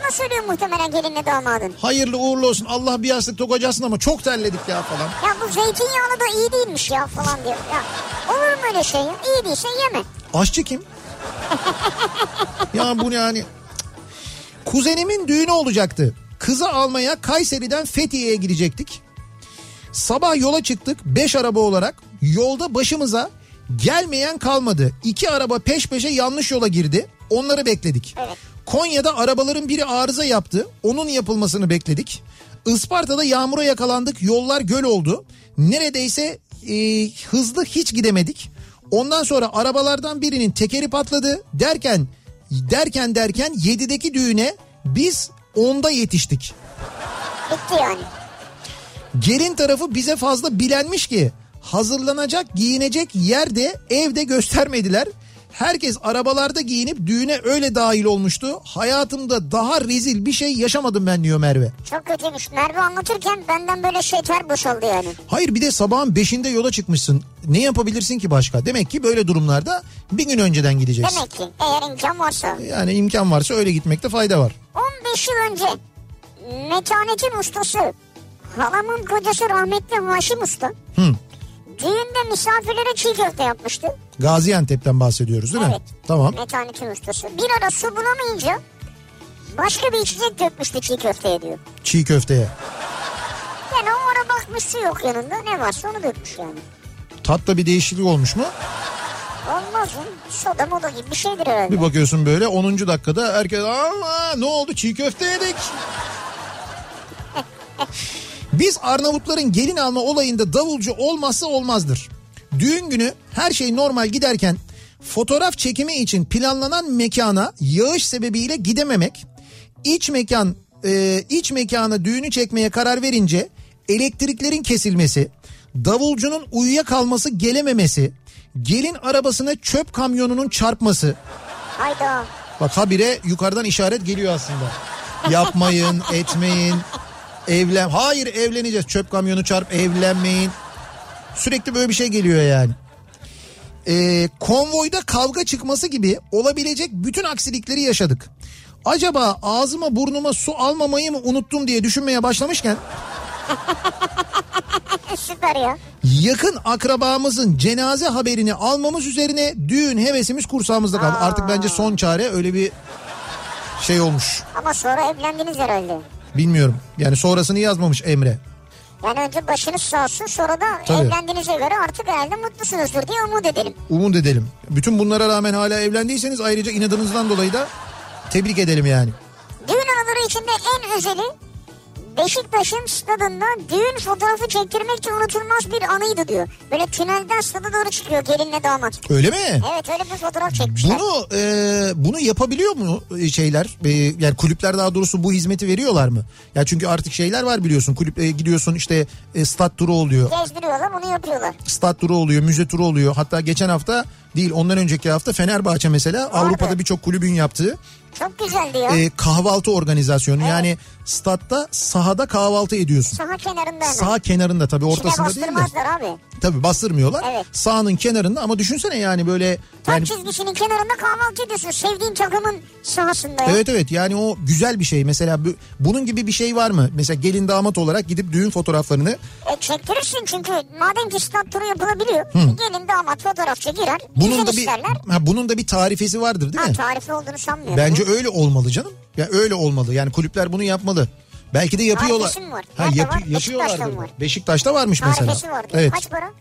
Akrabalarına söylüyor muhtemelen gelinle damadın. Hayırlı uğurlu olsun Allah bir yastık tokacasın ama çok terledik ya falan. Ya bu zeytinyağlı da iyi değilmiş ya falan diyor. Ya olur mu öyle şey ya? İyi değilse yeme. Aşçı kim? ya bu yani? Kuzenimin düğünü olacaktı. Kızı almaya Kayseri'den Fethiye'ye gidecektik. Sabah yola çıktık 5 araba olarak. Yolda başımıza gelmeyen kalmadı. İki araba peş peşe yanlış yola girdi. Onları bekledik. Evet. Konya'da arabaların biri arıza yaptı. Onun yapılmasını bekledik. Isparta'da yağmura yakalandık. Yollar göl oldu. Neredeyse e, hızlı hiç gidemedik. Ondan sonra arabalardan birinin tekeri patladı. Derken derken derken 7'deki düğüne biz 10'da yetiştik. Bitti yani. Gelin tarafı bize fazla bilenmiş ki hazırlanacak giyinecek yerde evde göstermediler. Herkes arabalarda giyinip düğüne öyle dahil olmuştu. Hayatımda daha rezil bir şey yaşamadım ben diyor Merve. Çok kötüymüş. Merve anlatırken benden böyle şeyler boşaldı yani. Hayır bir de sabahın beşinde yola çıkmışsın. Ne yapabilirsin ki başka? Demek ki böyle durumlarda bir gün önceden gideceksin. Demek ki eğer imkan varsa. Yani imkan varsa öyle gitmekte fayda var. 15 yıl önce metanetin ustası halamın kocası rahmetli Haşim Usta Hı. Düğünde misafirlere çiğ köfte yapmıştı. Gaziantep'ten bahsediyoruz değil mi? Evet. Tamam. Metanetin ustası. Bir ara su bulamayınca başka bir içecek dökmüştü çiğ köfteye diyor. Çiğ köfteye. Yani o ara bakmış su yok yanında ne varsa onu dökmüş yani. Tatta bir değişiklik olmuş mu? Olmaz mı? Soda moda gibi bir şeydir herhalde. Bir bakıyorsun böyle 10. dakikada herkes Allah ne oldu çiğ köfte yedik. Biz Arnavutların gelin alma olayında davulcu olmazsa olmazdır. Düğün günü her şey normal giderken fotoğraf çekimi için planlanan mekana yağış sebebiyle gidememek, iç mekan e, iç mekana düğünü çekmeye karar verince elektriklerin kesilmesi, davulcunun uyuyakalması gelememesi, gelin arabasına çöp kamyonunun çarpması. Hayda. Bak habire yukarıdan işaret geliyor aslında. Yapmayın, etmeyin. Evlen. Hayır evleneceğiz. Çöp kamyonu çarp evlenmeyin. Sürekli böyle bir şey geliyor yani. Ee, konvoyda kavga çıkması gibi olabilecek bütün aksilikleri yaşadık. Acaba ağzıma burnuma su almamayı mı unuttum diye düşünmeye başlamışken Süper ya. yakın akrabamızın cenaze haberini almamız üzerine düğün hevesimiz kursağımızda kaldı. Aa. Artık bence son çare öyle bir şey olmuş. Ama sonra evlendiniz herhalde. Bilmiyorum. Yani sonrasını yazmamış Emre. Yani önce başınız sağ olsun sonra da Tabii. evlendiğinize göre artık herhalde mutlusunuzdur diye umut edelim. Umut edelim. Bütün bunlara rağmen hala evlendiyseniz ayrıca inadınızdan dolayı da tebrik edelim yani. Düğün anıları içinde en özeli Beşiktaş'ın stadında düğün fotoğrafı çektirmek de unutulmaz bir anıydı diyor. Böyle tünelden stada doğru çıkıyor gelinle damat. Öyle mi? Evet öyle bir fotoğraf çekmişler. Bunu e, bunu yapabiliyor mu şeyler? E, yani kulüpler daha doğrusu bu hizmeti veriyorlar mı? Ya çünkü artık şeyler var biliyorsun. Kulüp e, gidiyorsun işte e, stat turu oluyor. Gezdiriyorlar bunu yapıyorlar. Stat turu oluyor, müze turu oluyor. Hatta geçen hafta değil ondan önceki hafta Fenerbahçe mesela Avrupa'da birçok kulübün yaptığı Çok güzeldi ya. e, kahvaltı organizasyonu. Yani statta sahada kahvaltı ediyorsun. Saha kenarında hemen. Sağ kenarında tabii İçine ortasında değil de. abi. Tabii bastırmıyorlar. Evet. Sahanın kenarında ama düşünsene yani böyle Tam yani çizgisinin kenarında kahvaltı ediyorsun. Sevdiğin takımın sahasında. Evet evet yani o güzel bir şey. Mesela bu- bunun gibi bir şey var mı? Mesela gelin damat olarak gidip düğün fotoğraflarını E çektirirsin çünkü madem ki stat turu yapılabiliyor. Gelin damat fotoğrafçı girer. Bunun da bir isterler. ha, bunun da bir tarifesi vardır değil Ha, mi? tarifi olduğunu sanmıyorum. Bence öyle olmalı canım. Ya öyle olmalı. Yani kulüpler bunu yapmalı. Belki de yapıyorlar. Tarifesi mi var? Ha, yapı- var? Beşiktaş'ta yapıyorlardır. mı var? Beşiktaş'ta varmış mesela. Tarifesi var. Evet. Kaç para?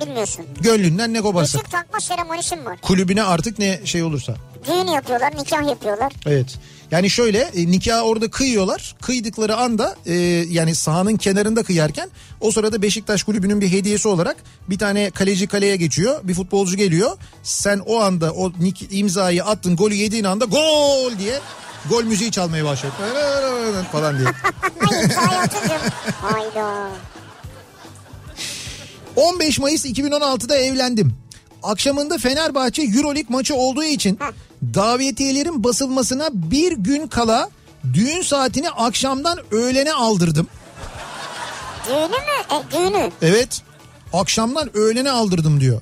Bilmiyorsun. Gönlünden ne koparsa. Işık takma seremonisi mi var? Kulübüne artık ne şey olursa. Düğün yapıyorlar, nikah yapıyorlar. Evet. Yani şöyle e, nikahı orada kıyıyorlar. Kıydıkları anda e, yani sahanın kenarında kıyarken o sırada Beşiktaş kulübünün bir hediyesi olarak bir tane kaleci kaleye geçiyor. Bir futbolcu geliyor. Sen o anda o nik, imzayı attın golü yediğin anda gol diye gol müziği çalmaya başlıyor. falan diye. Hayda. 15 Mayıs 2016'da evlendim. Akşamında Fenerbahçe Euroleague maçı olduğu için davetiyelerin basılmasına bir gün kala düğün saatini akşamdan öğlene aldırdım. Düğünü mü? E, düğünü. Evet. Akşamdan öğlene aldırdım diyor.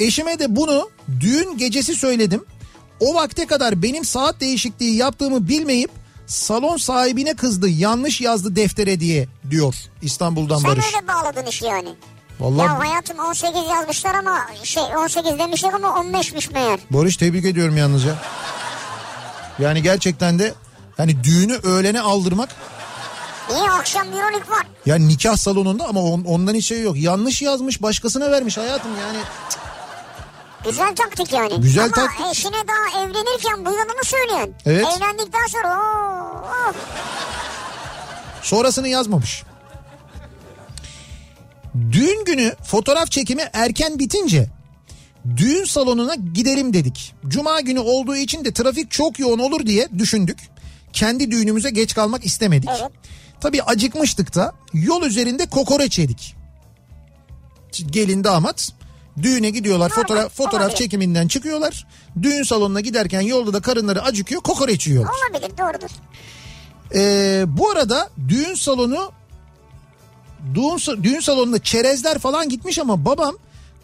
Eşime de bunu düğün gecesi söyledim. O vakte kadar benim saat değişikliği yaptığımı bilmeyip salon sahibine kızdı. Yanlış yazdı deftere diye diyor İstanbul'dan Sen Barış. öyle bağladın işi yani. Vallahi Ya hayatım 18 yazmışlar ama şey 18 demişler ama 15'miş meğer. Barış tebrik ediyorum yalnız ya. Yani gerçekten de hani düğünü öğlene aldırmak Niye akşam Euroleague var? yani nikah salonunda ama on- ondan hiç şey yok. Yanlış yazmış başkasına vermiş hayatım yani. Güzel taktik yani. Güzel Ama taktik. eşine daha evlenirken bu yalanı söyleyen. Evet. Evlendikten sonra oo, oh. Sonrasını yazmamış. Düğün günü fotoğraf çekimi erken bitince düğün salonuna gidelim dedik. Cuma günü olduğu için de trafik çok yoğun olur diye düşündük. Kendi düğünümüze geç kalmak istemedik. Evet. Tabii acıkmıştık da yol üzerinde kokoreç yedik. Gelin damat düğüne gidiyorlar Normal, fotoğraf fotoğraf olabilir. çekiminden çıkıyorlar. Düğün salonuna giderken yolda da karınları acıkıyor kokoreç yiyorlar. olabilir doğrudur. Ee, bu arada düğün salonu düğün, düğün salonunda çerezler falan gitmiş ama babam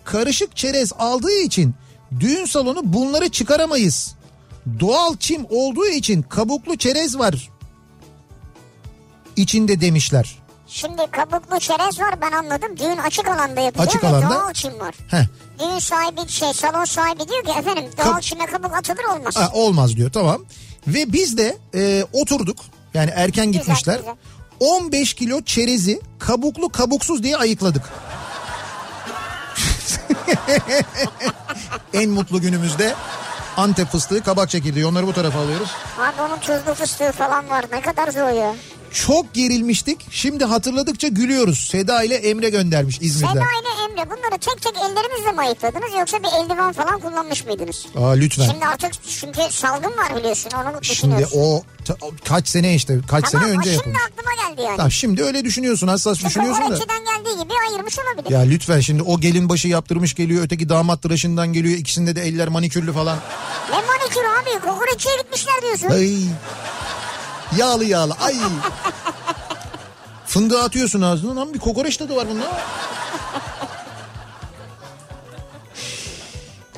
karışık çerez aldığı için düğün salonu bunları çıkaramayız. Doğal çim olduğu için kabuklu çerez var içinde demişler. Şimdi kabuklu çerez var ben anladım. Düğün açık alanda yapılıyor Açık alanda. doğal çim var. Heh, Düğün sahibi şey salon sahibi diyor ki efendim doğal Kab- çime kabuk atılır olmaz. ha, olmaz diyor tamam. Ve biz de e, oturduk yani erken gitmişler. güzel. 15 kilo çerezi kabuklu kabuksuz diye ayıkladık. en mutlu günümüzde Antep fıstığı kabak çekirdeği onları bu tarafa alıyoruz. Abi onun tuzlu fıstığı falan var ne kadar zor ya. Çok gerilmiştik. Şimdi hatırladıkça gülüyoruz. Seda ile Emre göndermiş İzmir'den. Seda ile Emre bunları tek tek ellerinizle mi ayıkladınız yoksa bir eldiven falan kullanmış mıydınız? Aa lütfen. Şimdi artık çünkü salgın var biliyorsun onu Şimdi o ta- kaç sene işte kaç Tamam sene önce o şimdi yapılmış. aklıma geldi yani. Tamam şimdi öyle düşünüyorsun hassas Çünkü düşünüyorsun da. önceden geldiği gibi ayırmış olabilir. Ya lütfen şimdi o gelin başı yaptırmış geliyor öteki damat tıraşından geliyor ikisinde de eller manikürlü falan. Ne manikür abi kokoreççiye gitmişler diyorsun. Ay. Yağlı yağlı. Ay. Fındığı atıyorsun ağzına. Lan bir kokoreç tadı var bunda.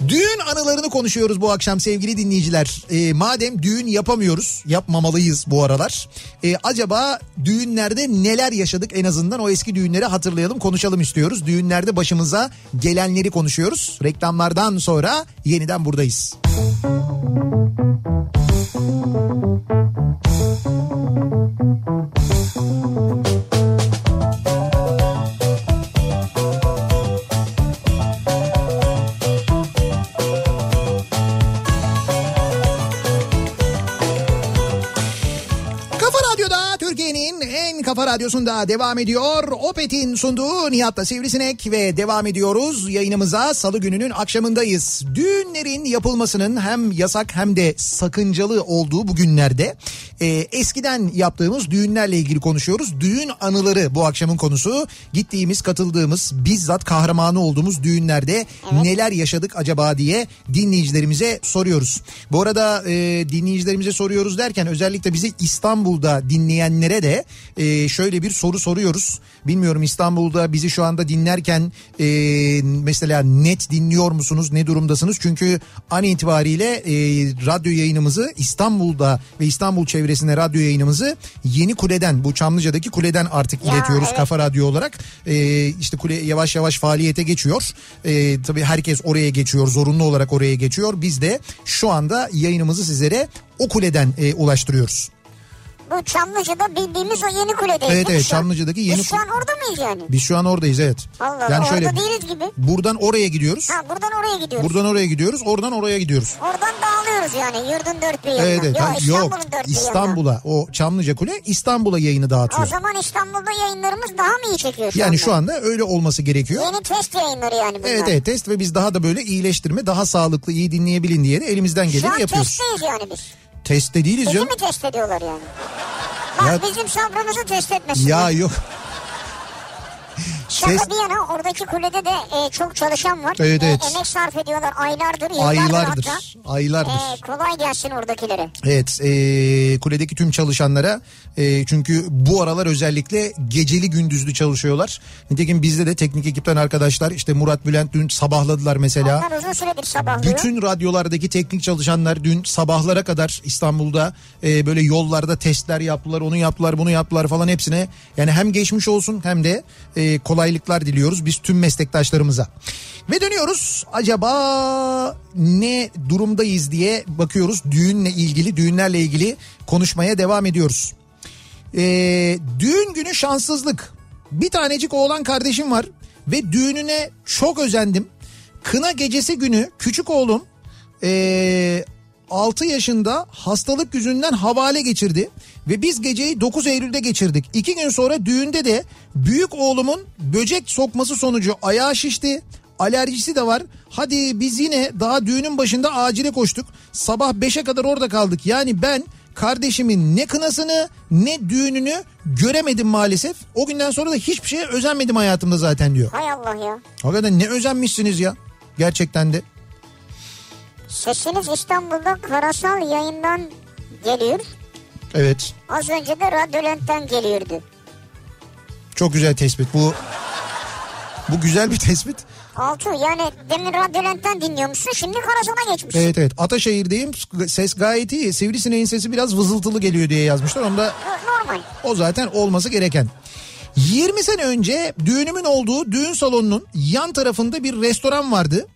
Düğün anılarını konuşuyoruz bu akşam sevgili dinleyiciler. E, madem düğün yapamıyoruz, yapmamalıyız bu aralar. E, acaba düğünlerde neler yaşadık en azından o eski düğünleri hatırlayalım, konuşalım istiyoruz. Düğünlerde başımıza gelenleri konuşuyoruz. Reklamlardan sonra yeniden buradayız. Müzik radyosunda devam ediyor. Opet'in sunduğu Nihat'la Sivrisinek ve devam ediyoruz. Yayınımıza salı gününün akşamındayız. Düğünlerin yapılmasının hem yasak hem de sakıncalı olduğu bu günlerde e, eskiden yaptığımız düğünlerle ilgili konuşuyoruz. Düğün anıları bu akşamın konusu. Gittiğimiz, katıldığımız, bizzat kahramanı olduğumuz düğünlerde neler yaşadık acaba diye dinleyicilerimize soruyoruz. Bu arada e, dinleyicilerimize soruyoruz derken özellikle bizi İstanbul'da dinleyenlere de e, şöyle bir soru soruyoruz. Bilmiyorum İstanbul'da bizi şu anda dinlerken e, mesela net dinliyor musunuz? Ne durumdasınız? Çünkü an itibariyle e, radyo yayınımızı İstanbul'da ve İstanbul çevresinde radyo yayınımızı Yeni Kule'den bu Çamlıca'daki kuleden artık Ya, iletiyoruz evet. Kafa Radyo olarak. E, işte kule yavaş yavaş faaliyete geçiyor. E, tabii herkes oraya geçiyor. Zorunlu olarak oraya geçiyor. Biz de şu anda yayınımızı sizlere o kuleden e, ulaştırıyoruz. Bu Çamlıca'da bildiğimiz o yeni kuledeyiz. Evet, evet, şu? Çamlıca'daki yeni Biz şu kule- an orada mıyız yani? Biz şu an oradayız evet. Allah yani Allah şöyle orada değiliz gibi. buradan oraya gidiyoruz. Ha buradan oraya gidiyoruz. Buradan oraya gidiyoruz. Oradan oraya gidiyoruz. Oradan dağılıyoruz yani yurdun dört bir yanına. Evet, evet. Yok, Ha, İstanbul'un yok. dört bir. İstanbul'a o Çamlıca Kule İstanbul'a yayını O dağıtıyor. zaman İstanbul'da yayınlarımız daha mı iyi çekiyor şu Yani anda? şu anda öyle olması gerekiyor. Yeni test yayınları yani bunlar. Evet evet test ve biz daha da böyle iyileştirme, daha sağlıklı, iyi dinleyebilin diye de elimizden Şu geleni an yapıyoruz. testteyiz yani biz. Testte değiliz Bizi canım. mi test ediyorlar yani? Bak Ya- bizim sabrımızı test etmesinler. Ya yok. Şaka test- bir yana oradaki kulede de e, çok çalışan var. Evet, E, evet. emek sarf ediyorlar aylardır, yıllardır Aylardır. hatta. Aylardır. E, kolay gelsin oradakilere. Evet e, kuledeki tüm çalışanlara e, çünkü bu aralar özellikle geceli gündüzlü çalışıyorlar. Nitekim bizde de teknik ekipten arkadaşlar işte Murat Bülent dün sabahladılar mesela. Onlar uzun süredir sabahlıyor. Bütün radyolardaki teknik çalışanlar dün sabahlara kadar İstanbul'da e, böyle yollarda testler yaptılar, onu yaptılar, bunu yaptılar falan hepsine. Yani hem geçmiş olsun hem de e, kolaylıklar diliyoruz biz tüm meslektaşlarımıza. Ve dönüyoruz acaba ne durumdayız diye bakıyoruz. Düğünle ilgili, düğünlerle ilgili konuşmaya devam ediyoruz. E, düğün günü şanssızlık. Bir tanecik oğlan kardeşim var ve düğününe çok özendim. Kına gecesi günü küçük oğlum ee, 6 yaşında hastalık yüzünden havale geçirdi. Ve biz geceyi 9 Eylül'de geçirdik. İki gün sonra düğünde de büyük oğlumun böcek sokması sonucu ayağı şişti. Alerjisi de var. Hadi biz yine daha düğünün başında acile koştuk. Sabah 5'e kadar orada kaldık. Yani ben kardeşimin ne kınasını ne düğününü göremedim maalesef. O günden sonra da hiçbir şeye özenmedim hayatımda zaten diyor. Hay Allah ya. Hakikaten ne özenmişsiniz ya. Gerçekten de. Sesiniz İstanbul'da karasal yayından geliyor. Evet. Az önce de Radyolent'ten geliyordu. Çok güzel tespit. Bu bu güzel bir tespit. Altı yani demin Radyolent'ten dinliyormuşsun şimdi karasala geçmiş. Evet evet. Ataşehir'deyim. Ses gayet iyi. Sivrisineğin sesi biraz vızıltılı geliyor diye yazmışlar. Onda Normal. o zaten olması gereken. 20 sene önce düğünümün olduğu düğün salonunun yan tarafında bir restoran vardı.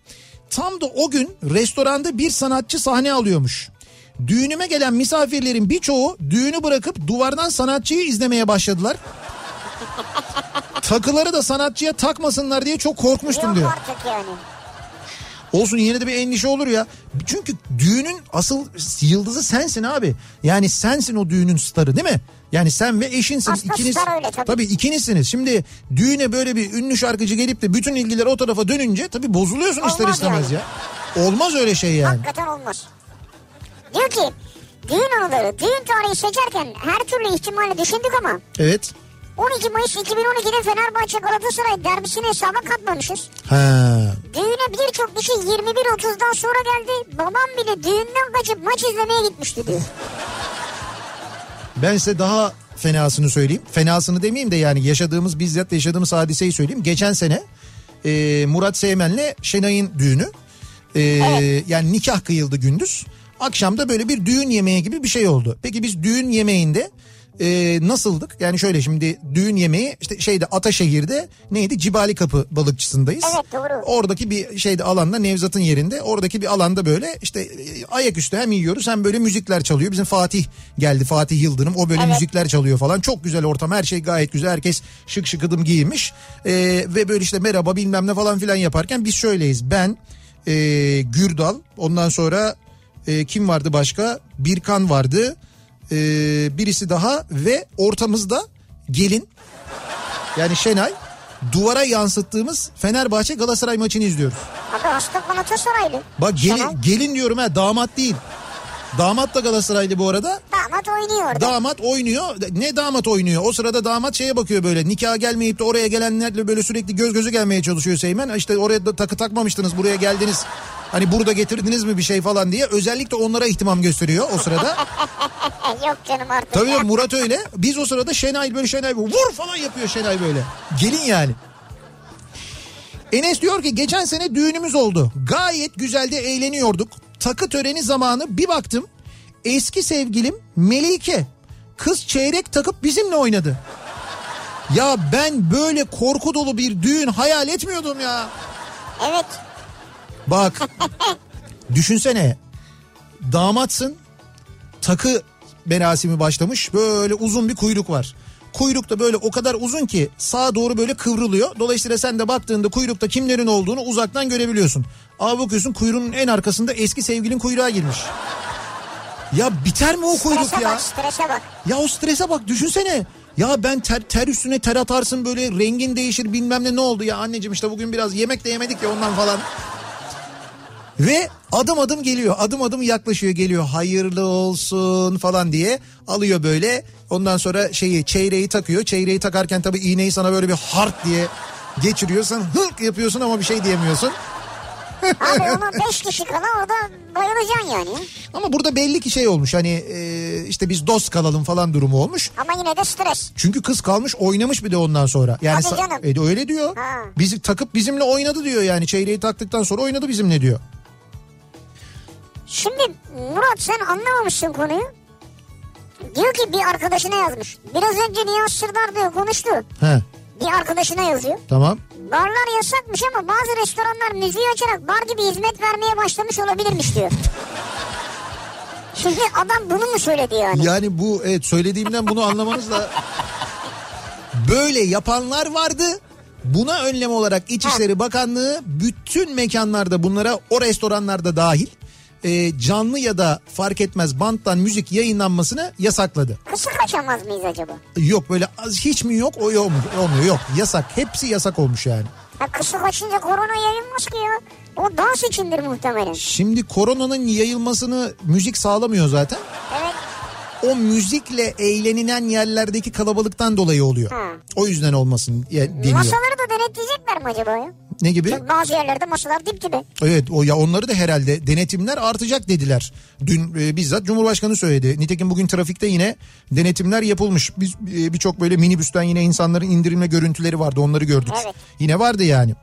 Tam da o gün restoranda bir sanatçı sahne alıyormuş. Düğünüme gelen misafirlerin birçoğu düğünü bırakıp duvardan sanatçıyı izlemeye başladılar. Takıları da sanatçıya takmasınlar diye çok korkmuştum Yok diyor. artık yani. Olsun yine de bir endişe olur ya. Çünkü düğünün asıl yıldızı sensin abi. Yani sensin o düğünün starı değil mi? Yani sen ve eşinsin. Aslında ikiniz, star öyle tabii. ikinizsiniz. Şimdi düğüne böyle bir ünlü şarkıcı gelip de bütün ilgiler o tarafa dönünce tabii bozuluyorsun ister Olmaz istemez yani. ya. Olmaz öyle şey yani. Hakikaten olmaz. Diyor ki düğün anıları düğün tarihi seçerken her türlü ihtimali düşündük ama Evet. 12 Mayıs 2012'de Fenerbahçe Galatasaray derbisini hesaba katmamışız. Ha. Düğüne birçok kişi 21.30'dan sonra geldi. Babam bile düğünden kaçıp maç izlemeye gitmişti diyor. Ben size daha fenasını söyleyeyim. Fenasını demeyeyim de yani yaşadığımız bizzat yaşadığımız hadiseyi söyleyeyim. Geçen sene e, Murat Seymen'le Şenay'ın düğünü. Ee, Yani nikah kıyıldı gündüz. Akşamda böyle bir düğün yemeği gibi bir şey oldu. Peki biz düğün yemeğinde e, nasıldık? Yani şöyle şimdi düğün yemeği işte şeyde Ataşehir'de neydi? Cibali Kapı balıkçısındayız. Evet, doğru. Oradaki bir şeyde alanda Nevzat'ın yerinde oradaki bir alanda böyle işte e, ayaküstü hem yiyoruz hem böyle müzikler çalıyor. Bizim Fatih geldi Fatih Yıldırım o böyle Evet. müzikler çalıyor falan. Çok güzel ortam her şey gayet güzel herkes şık şıkıdım giyinmiş. E, ve böyle işte merhaba bilmem ne falan filan yaparken biz şöyleyiz. Ben e, Gürdal ondan sonra e, kim vardı başka? Birkan vardı. E, birisi daha ve ortamızda gelin yani Şenay duvara yansıttığımız Fenerbahçe Galatasaray maçını izliyoruz. Abi hasta Galatasaraylı. Bak gelin, Şenay. gelin diyorum ha damat değil. Damat da Galatasaraylı bu arada. Damat oynuyor orada. Damat oynuyor. Ne damat oynuyor? O sırada damat şeye bakıyor böyle. Nikaha gelmeyip de oraya gelenlerle böyle sürekli göz gözü gelmeye çalışıyor Seymen. İşte oraya da takı takmamıştınız buraya geldiniz. Hani burada getirdiniz mi bir şey falan diye. Özellikle onlara ihtimam gösteriyor o sırada. Yok canım artık. Tabii ya. Murat öyle. Biz o sırada Şenay böyle Şenay böyle vur falan yapıyor Şenay böyle. Gelin yani. Enes diyor ki geçen sene düğünümüz oldu. Gayet güzel de eğleniyorduk. Takı töreni zamanı bir baktım. Eski sevgilim Melike. Kız çeyrek takıp bizimle oynadı. Ya ben böyle korku dolu bir düğün hayal etmiyordum ya. Evet. Bak düşünsene damatsın takı merasimi başlamış böyle uzun bir kuyruk var. Kuyruk da böyle o kadar uzun ki sağa doğru böyle kıvrılıyor. Dolayısıyla sen de baktığında kuyrukta kimlerin olduğunu uzaktan görebiliyorsun. Ama bakıyorsun kuyruğun en arkasında eski sevgilin kuyruğa girmiş. Ya biter mi o kuyruk Strese ya? bak strese bak. Ya o strese bak düşünsene. Ya ben ter, ter üstüne ter atarsın böyle rengin değişir bilmem ne ne oldu ya anneciğim işte bugün biraz yemek de yemedik ya ondan falan. Ve adım adım geliyor adım adım yaklaşıyor geliyor hayırlı olsun falan diye alıyor böyle ondan sonra şeyi çeyreği takıyor çeyreği takarken tabii iğneyi sana böyle bir hart diye geçiriyorsun hırk yapıyorsun ama bir şey diyemiyorsun. Abi ona 5 kişi kala orada bayılacaksın yani. Ama burada belli ki şey olmuş hani e, işte biz dost kalalım falan durumu olmuş. Ama yine de stres. Çünkü kız kalmış oynamış bir de ondan sonra. Yani Hadi canım. E, öyle diyor. Ha. Bizi takıp bizimle oynadı diyor yani çeyreği taktıktan sonra oynadı bizimle diyor. Şimdi Murat sen anlamamışsın konuyu. Diyor ki bir arkadaşına yazmış. Biraz önce Nihat Sırdar diyor konuştu. He Bir arkadaşına yazıyor. tamam. Barlar yasakmış ama bazı restoranlar müziği açarak bar gibi hizmet vermeye başlamış olabilirmiş diyor. Şimdi adam bunu mu söyledi yani? Yani bu evet söylediğimden bunu anlamanız da böyle yapanlar vardı. Buna önlem olarak İçişleri Bakanlığı bütün mekanlarda bunlara o restoranlarda dahil e, canlı ya da fark etmez banttan müzik yayınlanmasını yasakladı. Kısa kaçamaz mıyız acaba? Yok böyle az hiç mi yok o yok mu? olmuyor yok yasak hepsi yasak olmuş yani. Ha kısa kaçınca korona yayılmaz ki ya. O dans içindir muhtemelen. Şimdi koronanın yayılmasını müzik sağlamıyor zaten. Evet. O müzikle eğlenilen yerlerdeki kalabalıktan dolayı oluyor. Ha. O yüzden olmasın ya- deniyor. Masaları da denetleyecekler mi acaba ya? Ne gibi? Çünkü bazı yerlerde masalar dip dibe. Evet o ya onları da herhalde denetimler artacak dediler. Dün e, bizzat Cumhurbaşkanı söyledi. Nitekim bugün trafikte yine denetimler yapılmış. Biz e, birçok böyle minibüsten yine insanların indirilme görüntüleri vardı. Onları gördük. Evet. Yine vardı yani.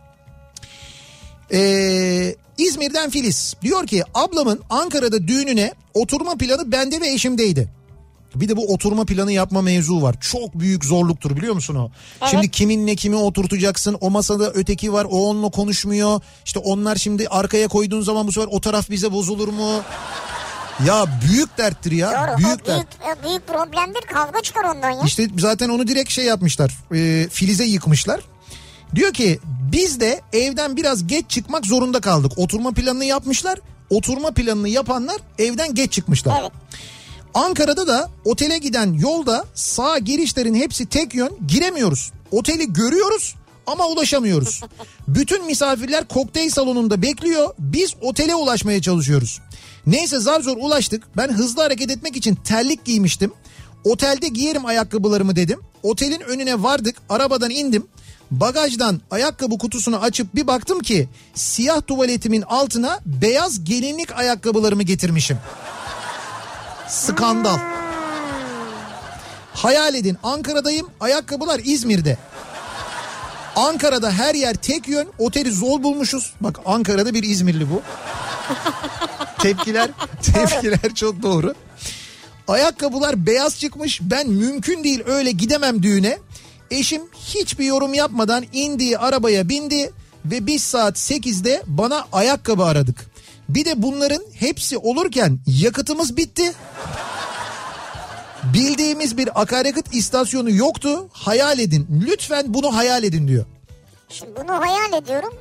Ee, İzmir'den Filiz diyor ki ablamın Ankara'da düğününe oturma planı bende ve eşimdeydi. Bir de bu oturma planı yapma mevzu var. Çok büyük zorluktur biliyor musun o? Şimdi kiminle kimi oturtacaksın? O masada öteki var. O onunla konuşmuyor. İşte onlar şimdi arkaya koyduğun zaman bu sefer o taraf bize bozulur mu? Ya büyük derttir ya. Doğru. büyük o dert. büyük, o büyük problemdir. Kavga çıkar ondan ya. İşte zaten onu direkt şey yapmışlar. E, Filiz'e yıkmışlar. Diyor ki biz de evden biraz geç çıkmak zorunda kaldık. Oturma planını yapmışlar. Oturma planını yapanlar evden geç çıkmışlar. Evet. Ankara'da da otele giden yolda sağ girişlerin hepsi tek yön giremiyoruz. Oteli görüyoruz ama ulaşamıyoruz. Bütün misafirler kokteyl salonunda bekliyor. Biz otele ulaşmaya çalışıyoruz. Neyse zar zor ulaştık. Ben hızlı hareket etmek için terlik giymiştim. Otelde giyerim ayakkabılarımı dedim. Otelin önüne vardık. Arabadan indim. Bagajdan ayakkabı kutusunu açıp bir baktım ki siyah tuvaletimin altına beyaz gelinlik ayakkabılarımı getirmişim. Skandal. Hayal edin Ankara'dayım ayakkabılar İzmir'de. Ankara'da her yer tek yön oteli zor bulmuşuz. Bak Ankara'da bir İzmirli bu. tepkiler tepkiler çok doğru. Ayakkabılar beyaz çıkmış. Ben mümkün değil öyle gidemem düğüne. Eşim hiçbir yorum yapmadan indiği arabaya bindi ve biz saat 8'de bana ayakkabı aradık. Bir de bunların hepsi olurken yakıtımız bitti. Bildiğimiz bir akaryakıt istasyonu yoktu. Hayal edin. Lütfen bunu hayal edin diyor. Şimdi bunu hayal ediyorum.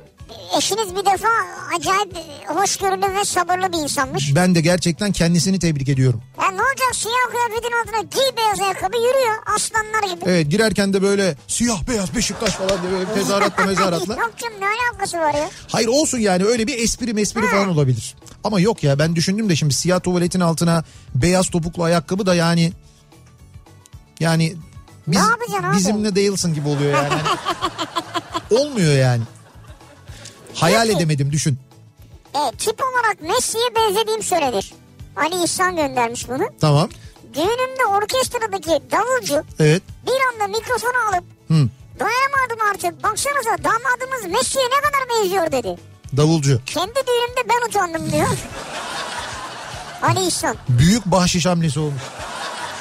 Eşiniz bir defa acayip hoşgörülü ve sabırlı bir insanmış. Ben de gerçekten kendisini tebrik ediyorum. Ya ne olacak siyah kıyafetin altına giy beyaz ayakkabı yürüyor aslanlar gibi. Evet girerken de böyle siyah beyaz Beşiktaş falan diye böyle tezahüratla mezaratla. Yok canım ne alakası var ya? Hayır olsun yani öyle bir espri mespri falan olabilir. Ama yok ya ben düşündüm de şimdi siyah tuvaletin altına beyaz topuklu ayakkabı da yani yani biz, bizimle değilsin gibi oluyor yani. Olmuyor yani. Hayal Peki. edemedim düşün. E, tip olarak Messi'ye benzediğim söylenir. Ali İhsan göndermiş bunu. Tamam. Düğünümde orkestradaki davulcu Evet. bir anda mikrofonu alıp Hı. dayanamadım artık baksanıza damadımız Messi'ye ne kadar benziyor dedi. Davulcu. Kendi düğünümde ben utandım diyor. Ali İhsan, Büyük bahşiş hamlesi olmuş.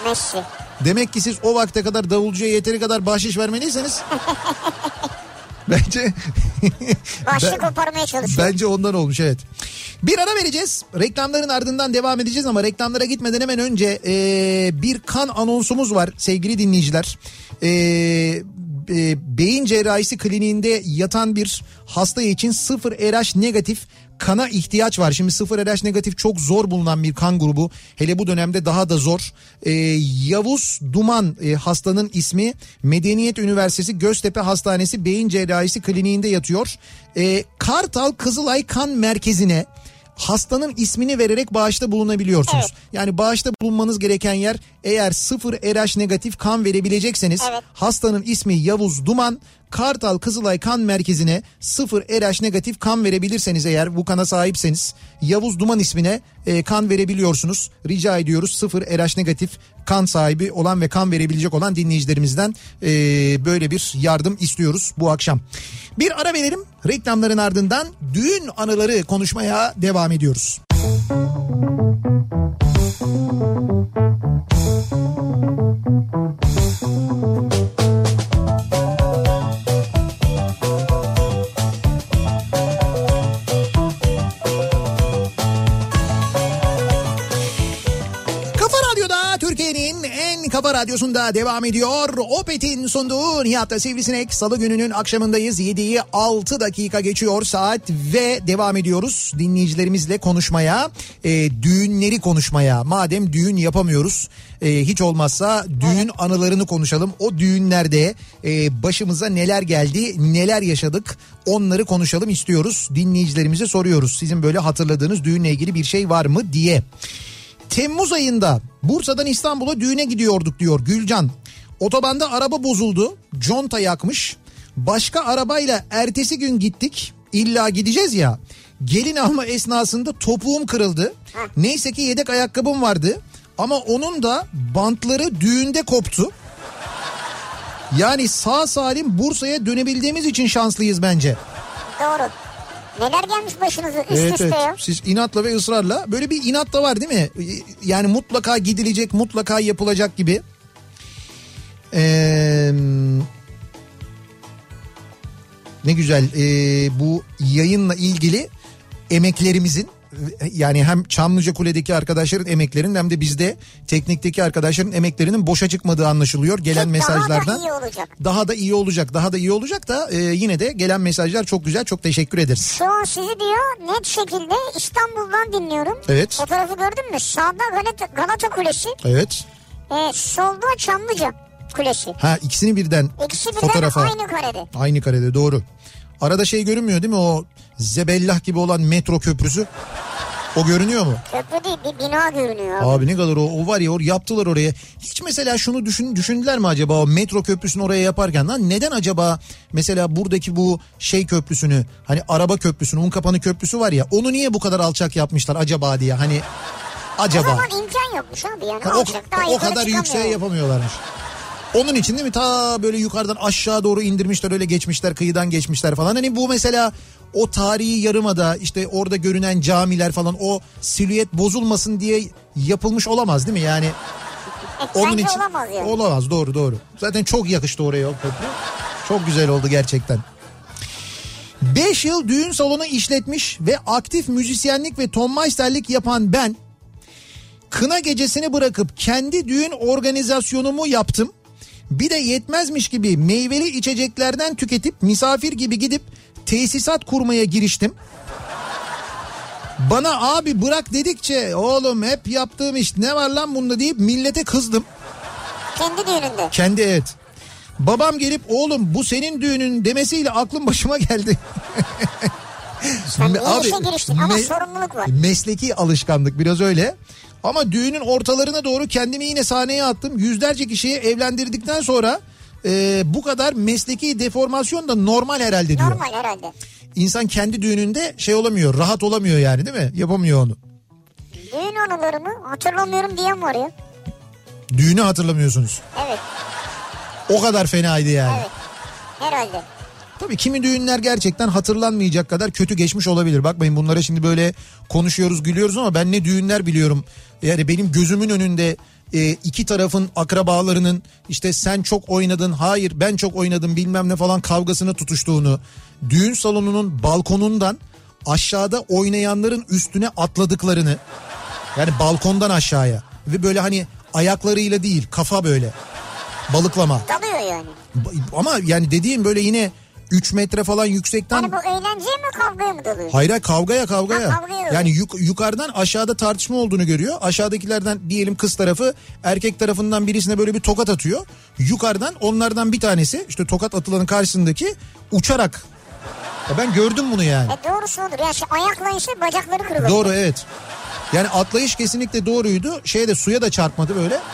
Messi. Demek ki siz o vakte kadar davulcuya yeteri kadar bahşiş vermeliyseniz bence Başlık koparmaya çalışıyor. bence ondan olmuş evet. Bir ara vereceğiz. Reklamların ardından devam edeceğiz ama reklamlara gitmeden hemen önce e, bir kan anonsumuz var sevgili dinleyiciler. E, e, beyin cerrahisi kliniğinde yatan bir hasta için sıfır RH negatif kana ihtiyaç var. Şimdi sıfır RH negatif çok zor bulunan bir kan grubu. Hele bu dönemde daha da zor. Ee, Yavuz Duman e, hastanın ismi Medeniyet Üniversitesi Göztepe Hastanesi Beyin Cerrahisi Kliniğinde yatıyor. Ee, Kartal Kızılay Kan Merkezi'ne hastanın ismini vererek bağışta bulunabiliyorsunuz. Evet. Yani bağışta bulunmanız gereken yer eğer sıfır RH negatif kan verebilecekseniz Evet. hastanın ismi Yavuz Duman Kartal Kızılay Kan Merkezi'ne sıfır RH negatif kan verebilirseniz eğer bu kana sahipseniz Yavuz Duman ismine e, kan verebiliyorsunuz. Rica ediyoruz sıfır RH negatif kan sahibi olan ve kan verebilecek olan dinleyicilerimizden e, böyle bir yardım istiyoruz bu akşam. Bir ara verelim reklamların ardından düğün anıları konuşmaya devam ediyoruz. Kafa radyosunda devam ediyor. Opet'in sunduğu Nihat'ta Sivrisinek salı gününün akşamındayız. 7'yi 6 dakika geçiyor saat ve devam ediyoruz dinleyicilerimizle konuşmaya. E, düğünleri konuşmaya. Madem düğün yapamıyoruz e, hiç olmazsa düğün anılarını konuşalım. O düğünlerde e, başımıza neler geldi, neler yaşadık onları konuşalım istiyoruz. Dinleyicilerimize soruyoruz. Sizin böyle hatırladığınız düğünle ilgili bir şey var mı diye. Temmuz ayında Bursa'dan İstanbul'a düğüne gidiyorduk diyor Gülcan. Otobanda araba bozuldu. Conta yakmış. Başka arabayla ertesi gün gittik. İlla gideceğiz ya. Gelin alma esnasında topuğum kırıldı. Neyse ki yedek ayakkabım vardı. Ama onun da bantları düğünde koptu. Yani sağ salim Bursa'ya dönebildiğimiz için şanslıyız bence. Doğru. Neler gelmiş başınıza üst Evet, üste evet. ya. Siz inatla ve ısrarla böyle bir inat da var değil mi? Yani mutlaka gidilecek, mutlaka yapılacak gibi. Ee, ne güzel ee, bu yayınla ilgili emeklerimizin yani hem Çamlıca Kule'deki arkadaşların emeklerinin hem de bizde teknikteki arkadaşların emeklerinin boşa çıkmadığı anlaşılıyor gelen Ki mesajlardan. Daha da iyi olacak. Daha da iyi olacak, daha da iyi olacak da ee, yine de gelen mesajlar çok güzel. Çok teşekkür ederiz. Şu an sizi diyor net şekilde İstanbul'dan dinliyorum. Evet. Fotoğrafı gördün mü? Sağda Galata, Galata Kulesi, Evet. e, solda Çamlıca Kulesi. Ha ikisini birden İkisi birden fotoğrafa. aynı karede. Aynı karede doğru. Arada şey görünmüyor değil mi o zebellah gibi olan metro köprüsü? O görünüyor mu? Köprü değil bir bina görünüyor. Abi. Abi ne kadar o, o var ya or yaptılar oraya. Hiç mesela şunu düşün, düşündüler mi acaba o metro köprüsünü oraya yaparken lan neden acaba mesela buradaki bu şey köprüsünü hani araba köprüsünü Unkapanı köprüsü var ya onu niye bu kadar alçak yapmışlar acaba diye hani O acaba. zaman imkan yokmuş abi yani. Ha, o, o yukarı kadar yükseğe yapamıyorlarmış. Onun için değil mi ta böyle yukarıdan aşağı doğru indirmişler öyle geçmişler kıyıdan geçmişler falan. Hani bu mesela o tarihi yarımada işte orada görünen camiler falan o silüet bozulmasın diye yapılmış olamaz değil mi? Yani onun için olamaz yani. olamaz doğru doğru. Zaten çok yakıştı oraya o köprü. Çok güzel oldu gerçekten. 5 yıl düğün salonu işletmiş ve aktif müzisyenlik ve tonmeisterlik yapan ben kına gecesini bırakıp kendi düğün organizasyonumu yaptım. Bir de yetmezmiş gibi meyveli içeceklerden tüketip misafir gibi gidip tesisat kurmaya giriştim. Bana abi bırak dedikçe oğlum hep yaptığım iş ne var lan bunda deyip millete kızdım. Kendi düğününde. Kendi evet. Babam gelip oğlum bu senin düğünün demesiyle aklım başıma geldi. Sen iyi işe giriştin ama me- sorumluluk var. Mesleki alışkanlık biraz öyle. Ama düğünün ortalarına doğru kendimi yine sahneye attım. Yüzlerce kişiyi evlendirdikten sonra e, bu kadar mesleki deformasyon da normal herhalde diyor. Normal herhalde. İnsan kendi düğününde şey olamıyor, rahat olamıyor yani değil mi? Yapamıyor onu. Düğün anılarımı hatırlamıyorum diyen var ya. Düğünü hatırlamıyorsunuz. Evet. O kadar fenaydı yani. Evet. Herhalde. Tabii kimi düğünler gerçekten hatırlanmayacak kadar kötü geçmiş olabilir. Bakmayın bunlara şimdi böyle konuşuyoruz gülüyoruz ama ben ne düğünler biliyorum. Yani benim gözümün önünde e, iki tarafın akrabalarının işte sen çok oynadın hayır ben çok oynadım bilmem ne falan kavgasını tutuştuğunu. Düğün salonunun balkonundan aşağıda oynayanların üstüne atladıklarını yani balkondan aşağıya ve böyle hani ayaklarıyla değil kafa böyle balıklama. Dalıyor yani. Ama yani dediğim böyle yine 3 metre falan yüksekten Yani bu eğlenceye mi kavgaya mı dalıyor? hayır hayır, kavgaya kavgaya. Ha, kavgaya yani yuk- yukarıdan aşağıda tartışma olduğunu görüyor. Aşağıdakilerden diyelim kız tarafı erkek tarafından birisine böyle bir tokat atıyor. Yukarıdan onlardan bir tanesi işte tokat atılanın karşısındaki uçarak. Ya ben gördüm bunu yani. E doğrusu odur. Ya şu ayakla işte bacakları kırılır. Doğru evet. Yani atlayış kesinlikle doğruydu. Şeye de suya da çarpmadı böyle.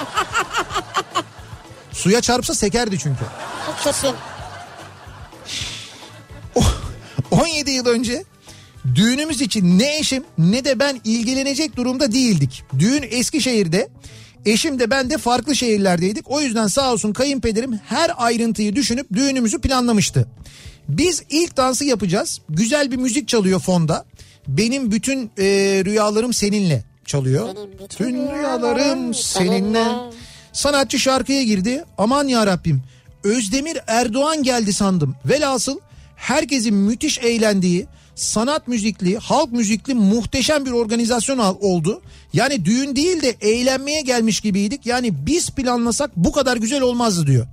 Suya çarpsa sekerdi çünkü. Kesin. 17 yıl önce düğünümüz için ne eşim ne de ben ilgilenecek durumda değildik. Düğün Eskişehir'de. Eşim de ben de farklı şehirlerdeydik. O yüzden sağ olsun kayınpederim her ayrıntıyı düşünüp düğünümüzü planlamıştı. Biz ilk dansı yapacağız. Güzel bir müzik çalıyor fonda. Benim bütün e, rüyalarım seninle çalıyor. Benim bütün rüyalarım seninle. Sanatçı şarkıya girdi. Aman ya Rabbim. Özdemir Erdoğan geldi sandım. Velhasıl herkesin müthiş eğlendiği, sanat müzikli, halk müzikli muhteşem bir organizasyon oldu. Yani düğün değil de eğlenmeye gelmiş gibiydik. Yani biz planlasak bu kadar güzel olmazdı diyor.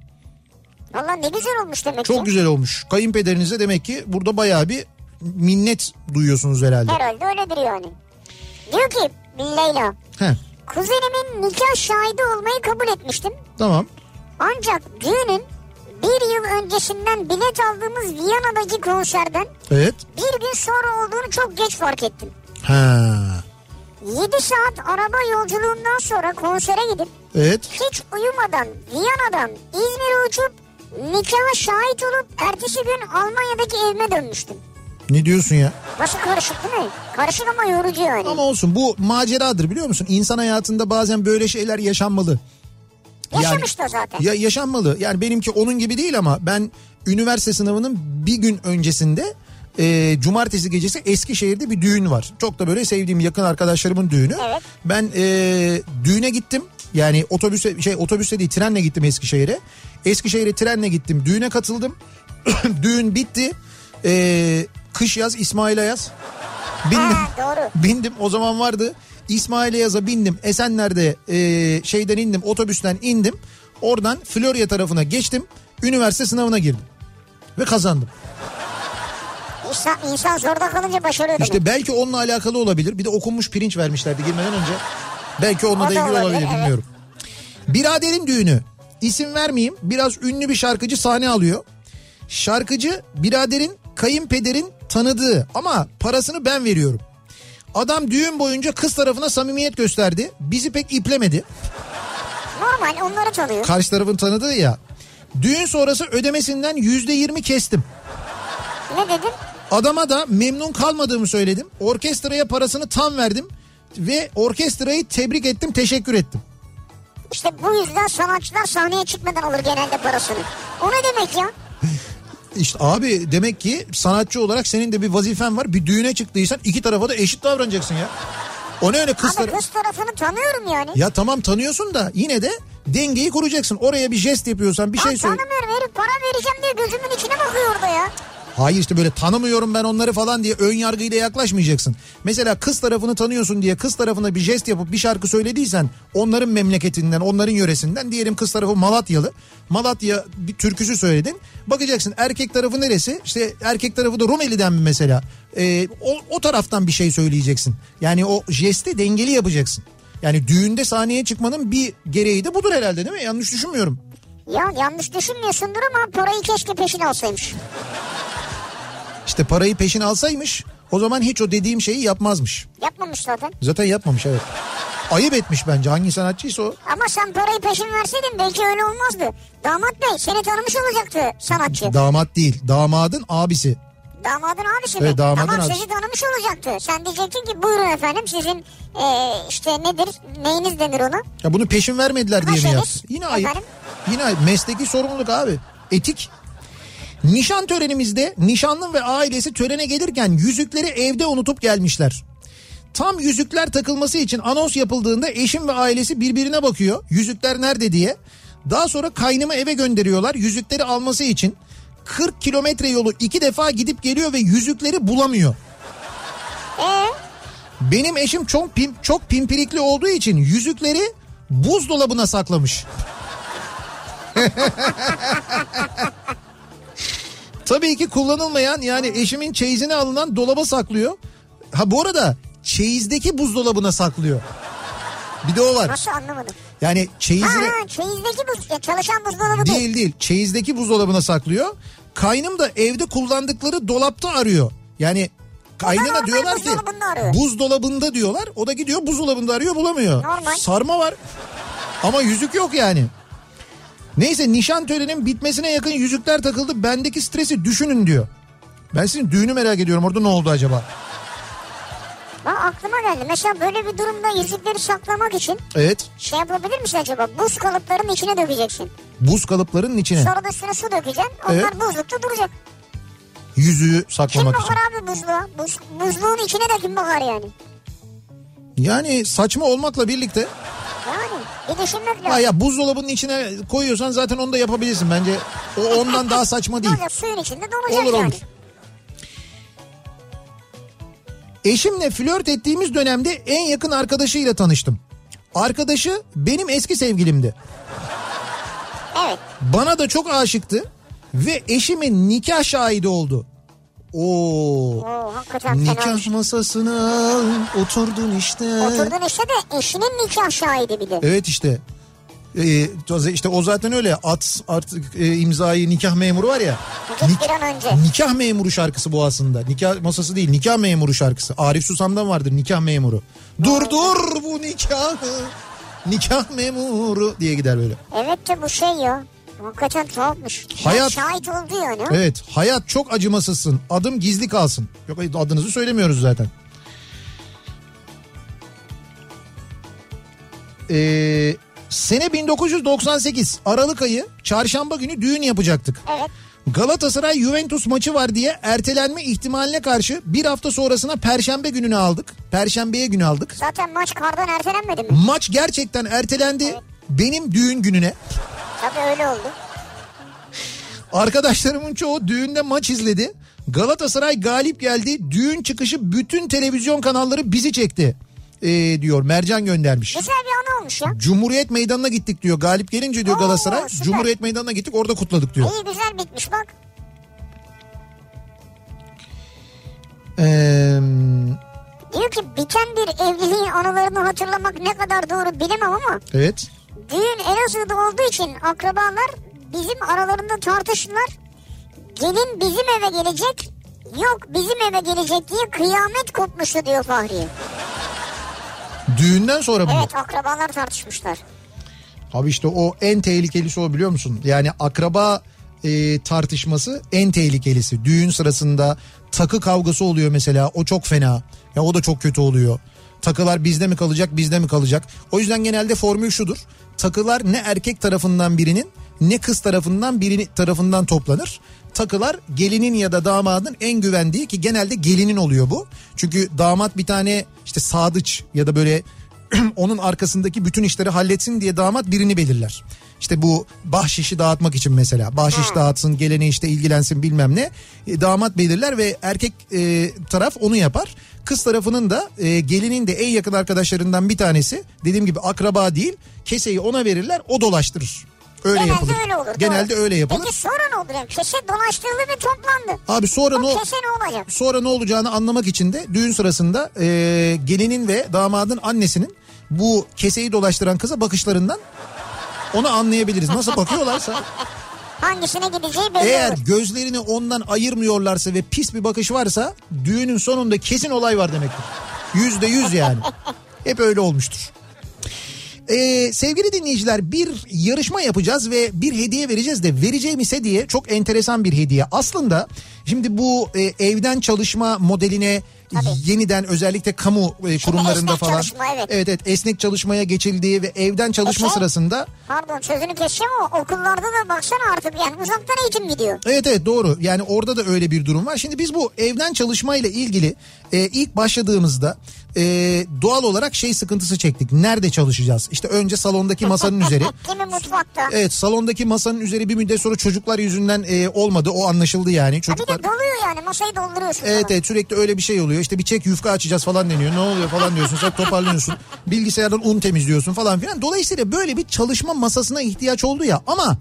Valla ne güzel olmuş demek Çok ki. güzel olmuş. Kayınpederinize demek ki burada bayağı bir minnet duyuyorsunuz herhalde. Herhalde öyledir yani. Diyor ki Leyla. Heh, Kuzenimin nikah şahidi olmayı kabul etmiştim. tamam. Ancak düğünün bir yıl öncesinden bilet aldığımız Viyana'daki konserden Evet. bir gün sonra olduğunu çok geç fark ettim. Ha. 7 saat araba yolculuğundan sonra konsere gidip Evet. hiç uyumadan Viyana'dan İzmir'e uçup nikaha şahit olup ertesi gün Almanya'daki evime dönmüştüm. Ne diyorsun ya? Nasıl karışık değil mi? Karışık ama yorucu yani. Ama olsun bu maceradır biliyor musun? İnsan hayatında bazen böyle şeyler yaşanmalı. Yaşamış da zaten. Ya yaşanmalı. Yani benimki onun gibi değil ama ben üniversite sınavının bir gün öncesinde e, cumartesi gecesi Eskişehir'de bir düğün var. Çok da böyle sevdiğim yakın arkadaşlarımın düğünü. Evet. Ben e, düğüne gittim. Yani otobüse şey otobüse değil trenle gittim Eskişehir'e. Eskişehir'e trenle gittim. Düğüne katıldım. Düğün bitti. E, kış yaz İsmail Ayaz. Bindim. Ha, doğru. Bindim o zaman vardı. İsmail Yaz'a bindim. Esenler'de e, şeyden indim otobüsten indim. Oradan Florya tarafına geçtim. Üniversite sınavına girdim. Ve kazandım. İnsan, insan zorda kalınca başarıyor. İşte belki onunla alakalı olabilir. Bir de okunmuş pirinç vermişlerdi girmeden önce. Belki onunla O da da ilgili olabilir, olabilir evet. bilmiyorum. Biraderin düğünü. İsim vermeyeyim. Biraz ünlü bir şarkıcı sahne alıyor. Şarkıcı biraderin kayınpederin tanıdığı ama parasını ben veriyorum. Adam düğün boyunca kız tarafına samimiyet gösterdi. Bizi pek iplemedi. Normal onları çalıyor. Karşı tarafın tanıdığı ya. Düğün sonrası ödemesinden yüzde yirmi kestim. Ne dedin? Adama da memnun kalmadığımı söyledim. Orkestraya parasını tam verdim. Ve orkestrayı tebrik ettim, teşekkür ettim. İşte bu yüzden sanatçılar sahneye çıkmadan alır genelde parasını. O ne demek ya? İşte abi demek ki sanatçı olarak senin de bir vazifen var. Bir düğüne çıktıysan iki tarafa da eşit davranacaksın ya. O ne öyle kız tarafı? kız tarafını tanıyorum yani. Ya tamam tanıyorsun da yine de dengeyi kuracaksın. Oraya bir jest yapıyorsan bir Ben şey söyle. tanımıyorum herif para vereceğim diye gözümün içine bakıyor orada ya. Hayır işte böyle tanımıyorum ben onları falan diye ön yargıyla yaklaşmayacaksın. Mesela kız tarafını tanıyorsun diye kız tarafına bir jest yapıp bir şarkı söylediysen onların memleketinden onların yöresinden diyelim kız tarafı Malatyalı. Malatya bir türküsü söyledin. Bakacaksın erkek tarafı neresi? İşte erkek tarafı da Rumeli'den mi mesela? Ee, o, o taraftan bir şey söyleyeceksin. Yani o jesti dengeli yapacaksın. Yani düğünde sahneye çıkmanın bir gereği de budur herhalde değil mi? Yanlış düşünmüyorum. Ya yanlış düşünmüyorsundur ama parayı keşke peşin alsaymış. İşte parayı peşin alsaymış o zaman hiç o dediğim şeyi yapmazmış. Yapmamış zaten. Zaten yapmamış evet. Ayıp etmiş bence hangi sanatçıysa o. Ama sen parayı peşin verseydin belki öyle olmazdı. Damat bey seni tanımış olacaktı sanatçı. Damat değil damadın abisi. Damadın abisi Evet, mi? damadın tamam abisi. sizi tanımış olacaktı. Sen diyecektin ki buyurun efendim sizin eee, işte nedir neyiniz denir ona? Ya bunu peşin vermediler diye mi yapsın? Yine ayıp. Efendim? Yine ayıp. Mesleki sorumluluk abi. Etik. Nişan törenimizde nişanlım ve ailesi törene gelirken yüzükleri evde unutup gelmişler. Tam yüzükler takılması için anons yapıldığında eşim ve ailesi birbirine bakıyor. Yüzükler nerede diye. Daha sonra kaynımı eve gönderiyorlar yüzükleri alması için. 40 kilometre yolu iki defa gidip geliyor ve yüzükleri bulamıyor. Ee, Benim eşim çok pim, çok pimpirikli olduğu için yüzükleri buzdolabına saklamış. Tabii ki kullanılmayan yani eşimin çeyizine alınan dolaba saklıyor. Ha bu arada çeyizdeki buzdolabına saklıyor. Bir de o var. nasıl anlamadım. Yani çeyizine ha çeyizdeki buz, ya çalışan buzdolabı değil. değil değil çeyizdeki buzdolabına saklıyor. Kaynım da evde kullandıkları dolapta arıyor. Yani kaynına normal diyorlar ki buzdolabında buzdolabında diyorlar. O da gidiyor buzdolabında arıyor bulamıyor. Normal. Sarma var ama yüzük yok yani. Neyse nişan töreninin bitmesine yakın yüzükler takıldı. Bendeki stresi düşünün diyor. Ben sizin düğünü merak ediyorum. Orada ne oldu acaba? Bak aklıma geldi. Mesela böyle bir durumda yüzükleri saklamak için Evet. şey yapabilir misin acaba? Buz kalıplarının içine dökeceksin. Buz kalıplarının içine Sonra da üstüne su dökeceksin. Onlar Evet. buzlukta duracak. yüzüğü Kim saklamak için. bakar abi buzluğa? Buz, buzluğun içine de kim bakar yani? Yani saçma olmakla birlikte Yani bir düşünmek Ha lazım. ya buzdolabının içine koyuyorsan zaten onu da yapabilirsin bence. O ondan daha saçma değil. olacak suyun içinde donacak Olur yani. olur. Eşimle flört ettiğimiz dönemde en yakın arkadaşıyla tanıştım. Arkadaşı benim eski sevgilimdi. Evet. Bana da çok aşıktı ve eşimin nikah şahidi oldu. Oo. Oo, hakikaten fena Nikah olmuş. masasına oturdun işte. Oturdun işte de eşinin nikah şahidi bir de. Evet işte. Ee, işte o zaten öyle at artık e, imzayı nikah memuru var ya. Git bir an önce. Nikah memuru şarkısı bu aslında. Nikah masası değil nikah memuru şarkısı. Arif Susam'dan vardır nikah memuru. Dur dur bu nikahı. Nikah memuru diye gider böyle. Evet de bu şey ya. Hakikaten tuhafmış. Hayat- Ya şahit oldu yani. Evet hayat çok acımasızsın. Adım gizli kalsın. Yok adınızı söylemiyoruz zaten. Ee, sene 1998 Aralık ayı çarşamba günü düğün yapacaktık. Evet. Galatasaray Juventus maçı var diye ertelenme ihtimaline karşı bir hafta sonrasına perşembe gününü aldık. Perşembeye günü aldık. Zaten maç kardan ertelenmedi mi? Maç gerçekten ertelendi. Benim düğün gününe. Tabii öyle oldu. Arkadaşlarımın çoğu düğünde maç izledi. Galatasaray galip geldi. Düğün çıkışı bütün televizyon kanalları bizi çekti. Ee, diyor Mercan göndermiş. Güzel bir anı olmuş ya. Cumhuriyet Meydanı'na gittik diyor. Galip gelince diyor Oo, Galatasaray. süper. Cumhuriyet Meydanı'na gittik orada kutladık diyor. İyi güzel bitmiş bak. Ee, Diyor ki biten bir evliliğin anılarını hatırlamak ne kadar doğru bilemem ama evet. Düğün Elazığ'da olduğu için akrabalar bizim aralarında tartıştılar. Gelin bizim eve gelecek yok bizim eve gelecek diye kıyamet kopmuştu diyor Fahriye. Düğünden sonra mı? Evet akrabalar tartışmışlar. Abi işte o en tehlikelisi o biliyor musun? Yani akraba e, tartışması en tehlikelisi. Düğün sırasında takı kavgası oluyor mesela o çok fena. Ya o da çok kötü oluyor. Takılar bizde mi kalacak bizde mi kalacak? O yüzden genelde formül şudur. Takılar ne erkek tarafından birinin ne kız tarafından birini tarafından toplanır. Takılar gelinin ya da damadın en güvendiği ki genelde gelinin oluyor bu. Çünkü damat bir tane işte sadıç ya da böyle onun arkasındaki bütün işleri halletsin diye damat birini belirler. İşte bu bahşişi dağıtmak için mesela bahşiş dağıtsın gelene işte ilgilensin bilmem ne E, damat belirler ve erkek e, taraf onu yapar. Kız tarafının da e, gelinin de en yakın arkadaşlarından bir tanesi dediğim gibi akraba değil keseyi ona verirler o dolaştırır. Öyle Genelde yapılır. öyle olur. Genelde doğru. öyle yapılır. Peki sonra ne olur? Yani kese dolaştırıldı ve toplandı. Abi sonra ne O o- kese ne olacak? sonra ne olacağını anlamak için de düğün sırasında e, gelinin ve damadın annesinin bu keseyi dolaştıran kıza bakışlarından onu anlayabiliriz. Nasıl bakıyorlarsa Hangisine gideceği belli eğer olur. gözlerini ondan ayırmıyorlarsa ve pis bir bakış varsa düğünün sonunda kesin olay var demektir. Yüzde yüz yani. Hep öyle olmuştur. Ee, sevgili dinleyiciler bir yarışma yapacağız ve bir hediye vereceğiz de vereceğimiz hediye çok enteresan bir hediye. Aslında şimdi bu e, evden çalışma modeline yeniden özellikle kamu e, kurumlarında falan çalışma, evet. evet evet esnek çalışmaya geçildiği ve evden çalışma E şey- sırasında Pardon sözünü keseceğim ama okullarda da baksana artık yani uzaktan eğitim gidiyor. Evet evet doğru yani orada da öyle bir durum var. Şimdi biz bu evden çalışmayla ilgili e, ilk başladığımızda e, doğal olarak şey sıkıntısı çektik. Nerede çalışacağız? İşte önce salondaki masanın üzeri. Kimi mutfakta. Evet salondaki masanın üzeri bir müddet sonra çocuklar yüzünden e, olmadı o anlaşıldı yani. Çocuklar de doluyor yani masayı dolduruyorsun. Evet falan. evet sürekli öyle bir şey oluyor. İşte bir çek yufka açacağız falan deniyor. Ne oluyor falan diyorsun. Sen toparlanıyorsun. Bilgisayardan un temizliyorsun falan filan. Dolayısıyla böyle bir çalışma masasına ihtiyaç oldu ya. Ama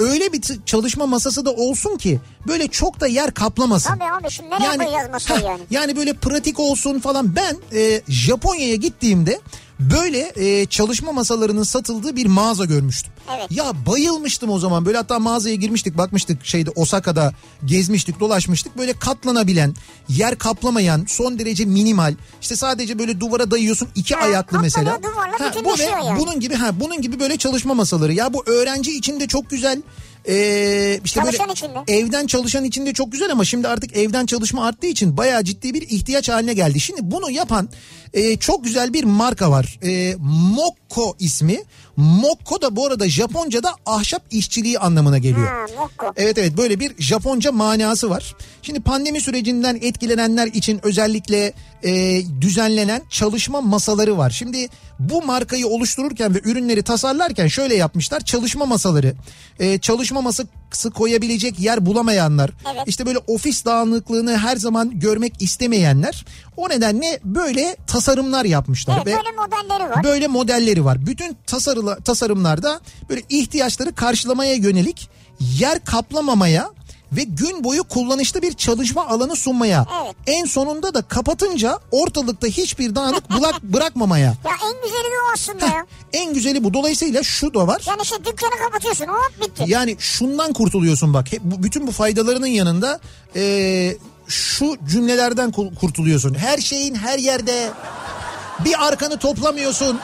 öyle bir çalışma masası da olsun ki böyle çok da yer kaplamasın. Tabii abi şimdi nereye koyacağız masayı yani? yani böyle pratik olsun falan. Ben e, Japonya'ya gittiğimde böyle e, çalışma masalarının satıldığı bir mağaza görmüştüm. Evet. Ya bayılmıştım o zaman. Böyle hatta mağazaya girmiştik bakmıştık şeyde Osaka'da gezmiştik dolaşmıştık. Böyle katlanabilen, yer kaplamayan, son derece minimal. İşte sadece böyle duvara dayıyorsun iki Ha, ayaklı mesela. duvarla bu ve yani. bunun gibi ha bunun gibi böyle çalışma masaları. Ya bu öğrenci için de çok güzel. Ee, işte Çalışan böyle için de. evden çalışan için de çok güzel ama şimdi artık evden çalışma arttığı için bayağı ciddi bir ihtiyaç haline geldi. Şimdi bunu yapan e, çok güzel bir marka var. E, Mokko ismi. Mokko da bu arada Japonca'da ahşap işçiliği anlamına geliyor. Ha, Mokko. Evet evet böyle bir Japonca manası var. Şimdi pandemi sürecinden etkilenenler için özellikle e, düzenlenen çalışma masaları var. Şimdi bu markayı oluştururken ve ürünleri tasarlarken şöyle yapmışlar. Çalışma masaları, e, çalışma masası koyabilecek yer bulamayanlar, Evet. işte böyle ofis dağınıklığını her zaman görmek istemeyenler o nedenle böyle tasarımlar yapmışlar. Evet ve böyle modelleri var. Böyle modelleri var. Bütün tasarıla, tasarımlarda böyle ihtiyaçları karşılamaya yönelik yer kaplamamaya ve gün boyu kullanışlı bir çalışma alanı sunmaya. Evet. En sonunda da kapatınca ortalıkta hiçbir dağınık bulak bırakmamaya. Ya en güzeli de o aslında ya. En güzeli bu. Dolayısıyla şu da var. Yani işte dükkanı kapatıyorsun hop bitti. Yani şundan kurtuluyorsun bak. Hep bu- bütün bu faydalarının yanında eee, şu cümlelerden ku- kurtuluyorsun. Her şeyin her yerde. Bir arkanı toplamıyorsun.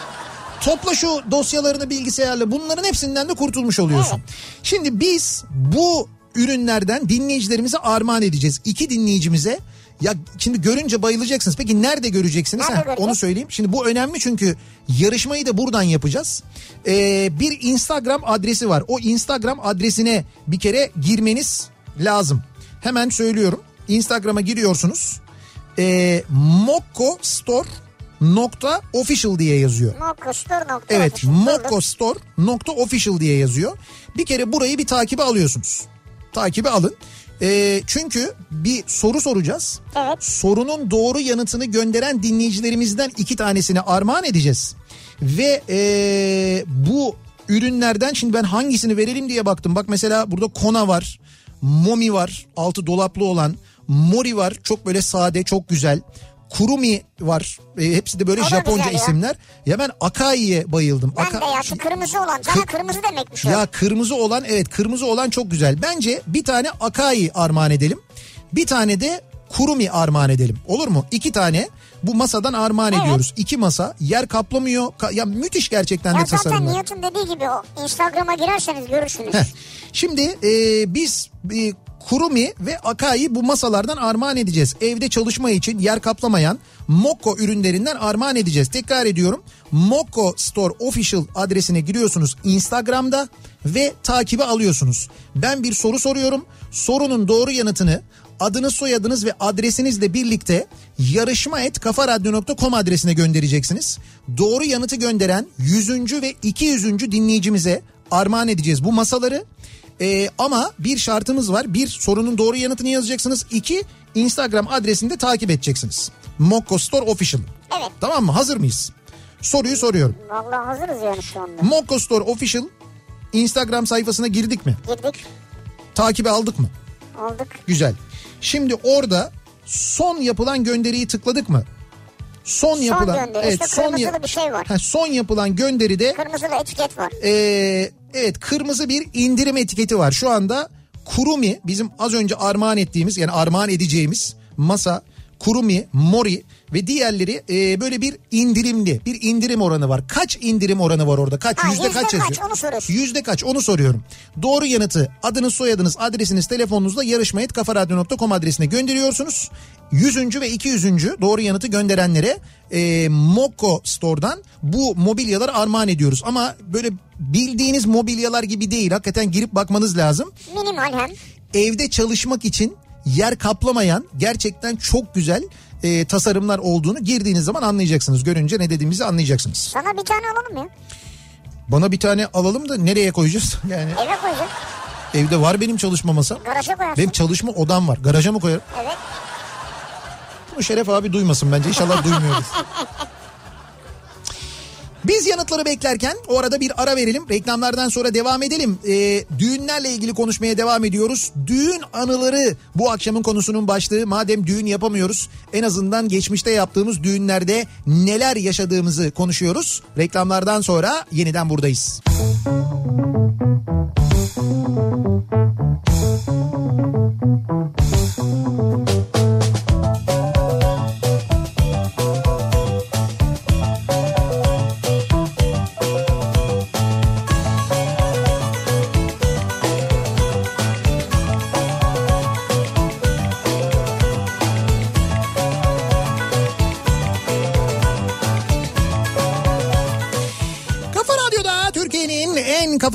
Topla şu dosyalarını bilgisayarla. Bunların hepsinden de kurtulmuş oluyorsun. Şimdi biz bu ürünlerden dinleyicilerimize armağan edeceğiz. İki dinleyicimize ya şimdi görünce bayılacaksınız. Peki nerede göreceksiniz? Nerede Ha, onu söyleyeyim. Şimdi bu önemli çünkü yarışmayı da buradan yapacağız. Ee, bir Instagram adresi var. O Instagram adresine bir kere girmeniz lazım. Hemen söylüyorum. Instagram'a giriyorsunuz. Ee, Mokko Store nokta official diye yazıyor. Mokko Store nokta. Evet. Mokko Store nokta official diye yazıyor. Bir kere burayı bir takibe alıyorsunuz. Takibe alın. Ee, çünkü bir soru soracağız. Evet. Sorunun doğru yanıtını gönderen dinleyicilerimizden iki tanesini armağan edeceğiz. Ve ee, bu ürünlerden şimdi ben hangisini verelim diye baktım. Bak mesela burada Kona var. Momi var. Altı dolaplı olan. Mori var. Çok böyle sade çok güzel. Kurumi var. E, hepsi de böyle O Japonca ya. isimler. Ya ben Akai'ye bayıldım. Ben Aka- de ya şu kırmızı olan. Zaten Kı- kırmızı demekmiş o. ya kırmızı olan evet kırmızı olan çok güzel. Bence bir tane Akai armağan edelim. Bir tane de Kurumi armağan edelim. Olur mu? İki tane bu masadan armağan Evet. ediyoruz. İki masa yer kaplamıyor. Ka- ya müthiş gerçekten de Ya zaten tasarımlar. Nihat'ın dediği gibi o Instagram'a girerseniz görürsünüz. Heh. Şimdi e, biz e, Kurumi ve Akai bu masalardan armağan edeceğiz. Evde çalışma için yer kaplamayan Mokko ürünlerinden armağan edeceğiz. Tekrar ediyorum. Mokko Store Official adresine giriyorsunuz Instagram'da ve takibi alıyorsunuz. Ben bir soru soruyorum. Sorunun doğru yanıtını adınız soyadınız ve adresinizle birlikte yarışma et kafaradyo.com adresine göndereceksiniz. Doğru yanıtı gönderen 100. ve 200. dinleyicimize armağan edeceğiz bu masaları. Ee, ama bir şartımız var. Bir sorunun doğru yanıtını yazacaksınız. İki Instagram adresinde takip edeceksiniz. Mokko Store Official. Evet. Tamam mı? Hazır mıyız? Soruyu soruyorum. Vallahi hazırız yani şu anda. Mokko Store Official Instagram sayfasına girdik mi? Girdik Takibi aldık mı? aldık. Güzel. Şimdi orada son yapılan gönderiyi tıkladık mı? Son yapılan gönderi, işte kırmızılı ya- bir şey var. Ha, son yapılan gönderide Kırmızılı etiket var. ee, evet kırmızı bir indirim etiketi var. Şu anda Kurumi bizim az önce armağan ettiğimiz yani armağan edeceğimiz masa Kurumi, Mori ve diğerleri ee, böyle bir indirimli bir indirim oranı var. Kaç indirim oranı var orada? Kaç? Ha, yüzde yüzde kaç kaç? yazıyor? Onu soruyorsun. Yüzde kaç? Onu soruyorum. Doğru yanıtı adınız, soyadınız, adresiniz, telefonunuzla yarışmayet kafaradyo.com adresine gönderiyorsunuz. Yüzüncü ve iki yüzüncü doğru yanıtı gönderenlere e, Mokko Store'dan bu mobilyaları armağan ediyoruz. Ama böyle bildiğiniz mobilyalar gibi değil. Hakikaten girip bakmanız lazım. Minimal hem. Evde çalışmak için yer kaplamayan gerçekten çok güzel e, tasarımlar olduğunu girdiğiniz zaman anlayacaksınız. Görünce ne dediğimizi anlayacaksınız. Sana bir tane alalım ya. Bana bir tane alalım da nereye koyacağız? Yani Eve koyacağım. evde var benim çalışma masam. Garaja koyarsın. Benim çalışma odam var. Garaja mı koyarım? Evet. Bu Şeref abi duymasın bence. İnşallah duymuyordur. Biz yanıtları beklerken o arada bir ara verelim. Reklamlardan sonra devam edelim. Ee, düğünlerle ilgili konuşmaya devam ediyoruz. Düğün anıları bu akşamın konusunun başlığı. Madem düğün yapamıyoruz en azından geçmişte yaptığımız düğünlerde neler yaşadığımızı konuşuyoruz. Reklamlardan sonra yeniden buradayız. Kafa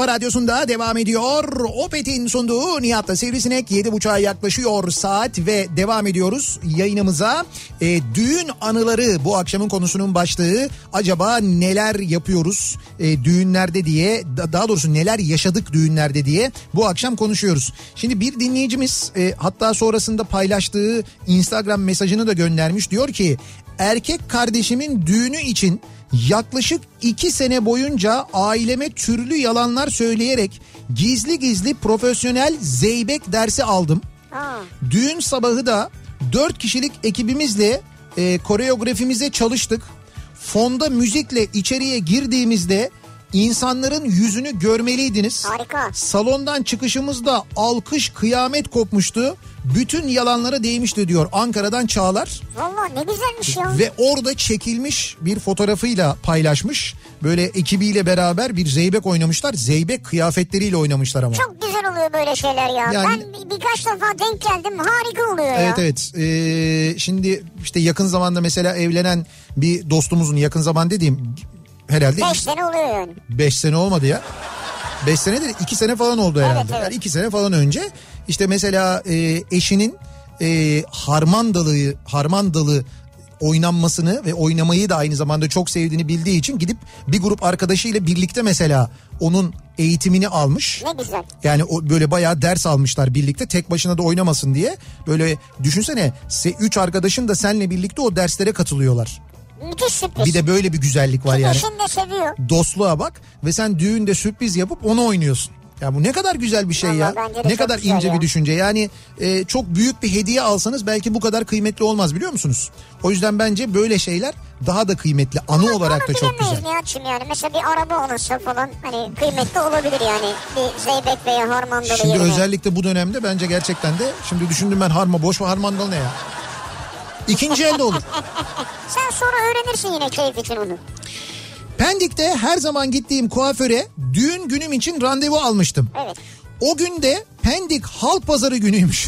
kafa radyosunda devam ediyor. Opet'in sunduğu Nihat'la Sivrisinek 7.30'a yaklaşıyor saat ve devam ediyoruz yayınımıza. E, düğün anıları bu akşamın konusunun başlığı. Acaba neler yapıyoruz e, düğünlerde diye da- daha doğrusu neler yaşadık düğünlerde diye bu akşam konuşuyoruz. Şimdi bir dinleyicimiz e, hatta sonrasında paylaştığı Instagram mesajını da göndermiş. Diyor ki erkek kardeşimin düğünü için Yaklaşık iki sene boyunca aileme türlü yalanlar söyleyerek gizli gizli profesyonel zeybek dersi aldım. Ha. Düğün sabahı da dört kişilik ekibimizle e, koreografimize çalıştık. Fonda müzikle içeriye girdiğimizde insanların yüzünü görmeliydiniz. Harika. Salondan çıkışımızda alkış kıyamet kopmuştu. Bütün yalanlara değmişti diyor Ankara'dan Çağlar. Valla ne güzelmiş ya. Ve orada çekilmiş bir fotoğrafıyla paylaşmış. Böyle ekibiyle beraber bir zeybek oynamışlar. Zeybek kıyafetleriyle oynamışlar ama. Çok güzel oluyor böyle şeyler ya. Yani- Ben bir- birkaç defa denk geldim. Harika oluyor ya. Evet evet. Ee, şimdi işte yakın zamanda mesela evlenen bir dostumuzun yakın zaman dediğim herhalde Beş sene oluyor yani. 5 sene olmadı ya. 5 sene de 2 sene falan oldu herhalde. evet. Yani 2 sene falan önce işte mesela e, eşinin e, harmandalı harmandalı oynanmasını ve oynamayı da aynı zamanda çok sevdiğini bildiği için gidip bir grup arkadaşıyla birlikte mesela onun eğitimini almış. Ne güzel. Yani o böyle bayağı ders almışlar birlikte tek başına da oynamasın diye. Böyle düşünsene 3 arkadaşın da seninle birlikte o derslere katılıyorlar. Müthiş sürpriz. Bir de böyle bir güzellik var yani Eşin de seviyor. dostluğa bak ve sen düğünde sürpriz yapıp onu oynuyorsun. Ya bu ne kadar güzel bir şey ya. Vallahi de Ne kadar ince ya. bir düşünce. Yani e, çok büyük bir hediye alsanız belki bu kadar kıymetli olmaz biliyor musunuz? O yüzden bence böyle şeyler daha da kıymetli. Anı olarak da çok güzel. Nihat'cığım yani. Mesela bir araba alınsa falan hani kıymetli olabilir yani. Bir zeybek veya harmandalı Şimdi yerine. özellikle bu dönemde bence gerçekten de şimdi düşündüm ben harma boş mu harmandal ne ya? İkinci elde olur. Sen sonra öğrenirsin yine keyif için onu. Pendik'te her zaman gittiğim kuaföre düğün günüm için randevu almıştım. Evet. O gün de Pendik Halk Pazarı günüymüş.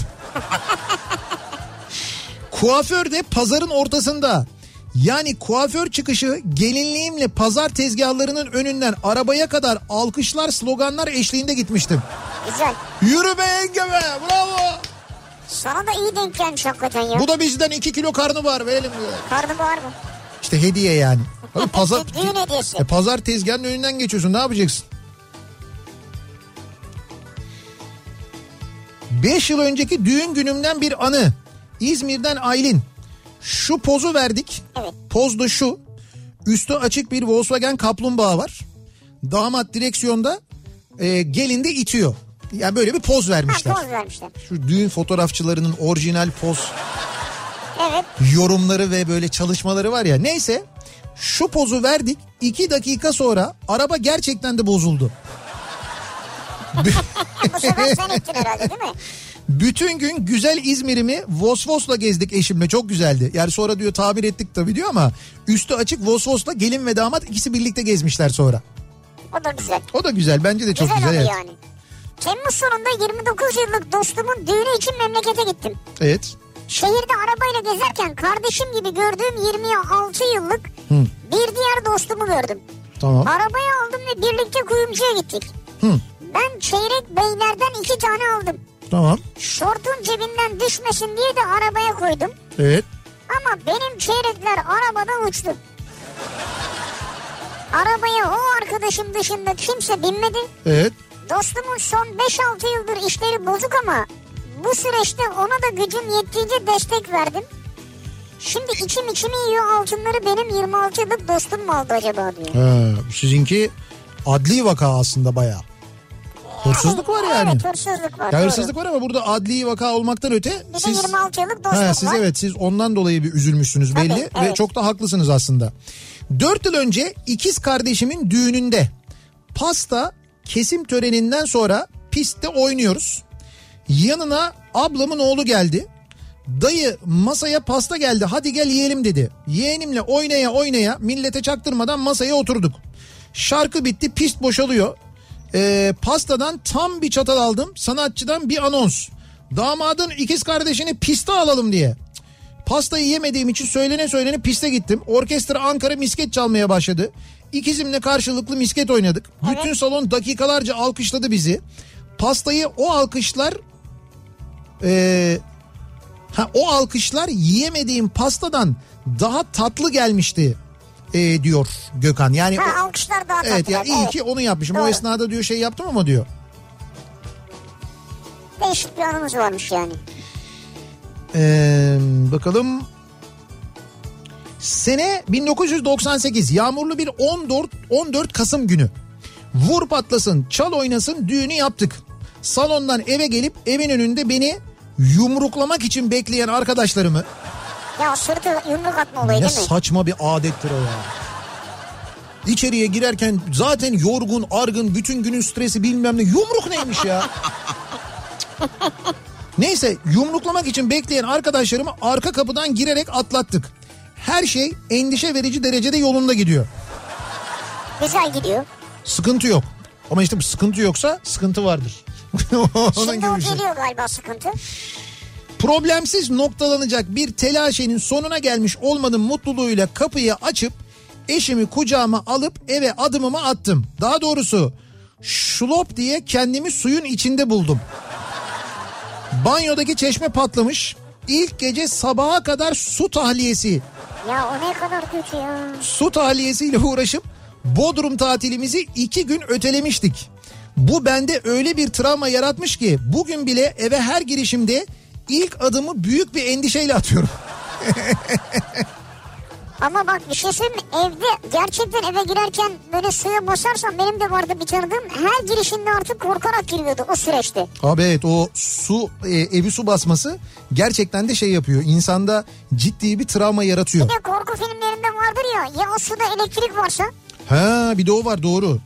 Kuaför de pazarın ortasında. Yani kuaför çıkışı gelinliğimle pazar tezgahlarının önünden arabaya kadar alkışlar sloganlar eşliğinde gitmiştim. Güzel. Yürü be yenge be bravo. Sana da iyi denk gelmiş hakikaten ya. Bu da bizden 2 kilo karnı var verelim diyor. Karnı var mı? İşte hediye yani. Abi pazar, Düğün hediyesi. E, pazar tezgahının önünden geçiyorsun ne yapacaksın? 5 yıl önceki düğün günümden bir anı. İzmir'den Aylin. Şu pozu verdik. Evet. Poz da şu. Üstü açık bir Volkswagen kaplumbağa var. Damat direksiyonda e, gelin de itiyor. Yani böyle bir poz Ha vermişler. poz vermişler. Şu düğün fotoğrafçılarının orijinal poz Evet. yorumları ve böyle çalışmaları var ya. Neyse şu pozu verdik. iki dakika sonra araba gerçekten de bozuldu. Bu sefer sen ettin herhalde değil mi? Bütün gün güzel İzmir'imi Vosvos'la gezdik eşimle çok güzeldi. Yani sonra diyor tamir ettik tabii diyor ama üstü açık Vosvos'la gelin ve damat ikisi birlikte gezmişler sonra. O da güzel. O da güzel bence de çok güzel, güzel. evet. yani. Temmuz sonunda 29 yıllık dostumun düğünü için memlekete gittim. Evet. Şehirde arabayla gezerken kardeşim gibi gördüğüm 26 yıllık bir diğer dostumu gördüm. Tamam. Arabayı aldım ve birlikte kuyumcuya gittik. Hı. Ben çeyrek beylerden iki tane aldım. Tamam. Şortun cebinden düşmesin diye de arabaya koydum. Evet. Ama benim çeyrekler arabada uçtu. Arabaya o arkadaşım dışında kimse binmedi. Evet. Dostumun son 5-6 yıldır işleri bozuk ama bu süreçte ona da gücüm yettiğince destek verdim. Şimdi içim içimi yiyor altınları benim 26 yıllık dostum mu aldı acaba diyor. Ha, sizinki adli vaka aslında bayağı. Hırsızlık var yani. Evet hırsızlık var. Ya hırsızlık var ama burada adli vaka olmaktan öte Bir siz de 26 yıllık dostluk Ha, siz var. evet siz ondan dolayı bir üzülmüşsünüz belli Tabii, ve evet. çok da haklısınız aslında. 4 yıl önce ikiz kardeşimin düğününde pasta kesim töreninden sonra pistte oynuyoruz. Yanına ablamın oğlu geldi. Dayı masaya pasta geldi hadi gel yiyelim dedi. Yeğenimle oynaya oynaya millete çaktırmadan masaya oturduk. Şarkı bitti pist boşalıyor. Ee, pastadan tam bir çatal aldım. Sanatçıdan bir anons. Damadın ikiz kardeşini piste alalım diye. Pastayı yemediğim için söylene söylene piste gittim. Orkestra Ankara misket çalmaya başladı. İkizimle karşılıklı misket oynadık. Bütün salon dakikalarca alkışladı bizi. Pastayı o alkışlar ee, ha, o alkışlar yiyemediğim pastadan daha tatlı gelmişti ee, diyor Gökhan. Yani o- Ha alkışlar daha evet ya tatlılar, iyi evet. ki onu yapmışım. O Doğru. esnada diyor şey yaptım ama diyor. Değişik bir anımız varmış yani. Ee, bakalım. Sene 1998 yağmurlu bir 14 14 Kasım günü. Vur patlasın, çal oynasın düğünü yaptık. Salondan eve gelip evin önünde beni yumruklamak için bekleyen arkadaşlarımı Ya sırtı yumruk atma olayı ne değil mi? saçma bir adettir o ya. İçeriye girerken zaten yorgun, argın, bütün günün stresi bilmem ne. Yumruk neymiş ya? Neyse yumruklamak için bekleyen arkadaşlarımı arka kapıdan girerek atlattık. Her şey endişe verici derecede yolunda gidiyor. Güzel gidiyor. Sıkıntı yok. Ama işte sıkıntı yoksa sıkıntı vardır. Şimdi o şey. geliyor galiba sıkıntı. Problemsiz noktalanacak bir telaşenin sonuna gelmiş olmanın mutluluğuyla kapıyı açıp eşimi kucağıma alıp eve adımımı attım. Daha doğrusu şlop diye kendimi suyun içinde buldum. Banyodaki çeşme patlamış. İlk gece sabaha kadar su tahliyesi, Ya o ne kadar kötü ya. su tahliyesiyle uğraşıp Bodrum tatilimizi iki gün ötelemiştik. Bu bende öyle bir travma yaratmış ki bugün bile eve her girişimde ilk adımı büyük bir endişeyle atıyorum. Ama bak bir şey söyleyeyim mi? Evde gerçekten eve girerken böyle suya basarsan benim de vardı bir tanıdığım. Her girişinde artık korkarak giriyordu o süreçte. Abi evet o su e, evi su basması gerçekten de şey yapıyor. İnsanda ciddi bir travma yaratıyor. Bir de korku filmlerinde vardır ya ya o suda elektrik varsa Ha bir de o var doğru.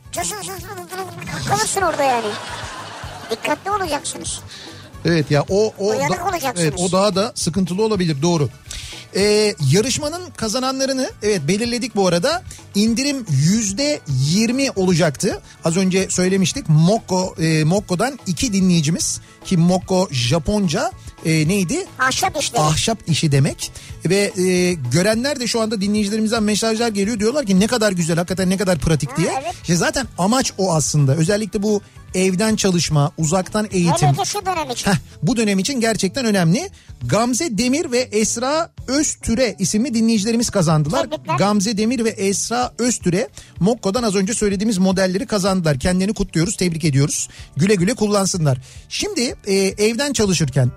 kalırsın orada yani. Dikkatli olacaksınız. Evet ya o o Uyanık olacaksınız. evet o daha da sıkıntılı olabilir doğru. Ee, yarışmanın kazananlarını evet belirledik bu arada. indirim yüzde yirmi olacaktı. Az önce söylemiştik Mokko, e, Mokko'dan iki dinleyicimiz ki Mokko Japonca e, neydi? Ahşap işleri. Ahşap işi demek ve e, görenler de şu anda dinleyicilerimizden mesajlar geliyor diyorlar ki ne kadar güzel hakikaten ne kadar pratik diye. evet. İşte zaten amaç o aslında özellikle bu evden çalışma uzaktan eğitim. Hele şu dönem için. Heh, bu dönem için gerçekten önemli. Gamze Demir ve Esra Öztüre isimli dinleyicilerimiz kazandılar. Tebrikler. Gamze Demir ve Esra Öztüre Mokko'dan az önce söylediğimiz modelleri kazandılar. Kendilerini kutluyoruz, tebrik ediyoruz. Güle güle kullansınlar. Şimdi e, evden çalışırken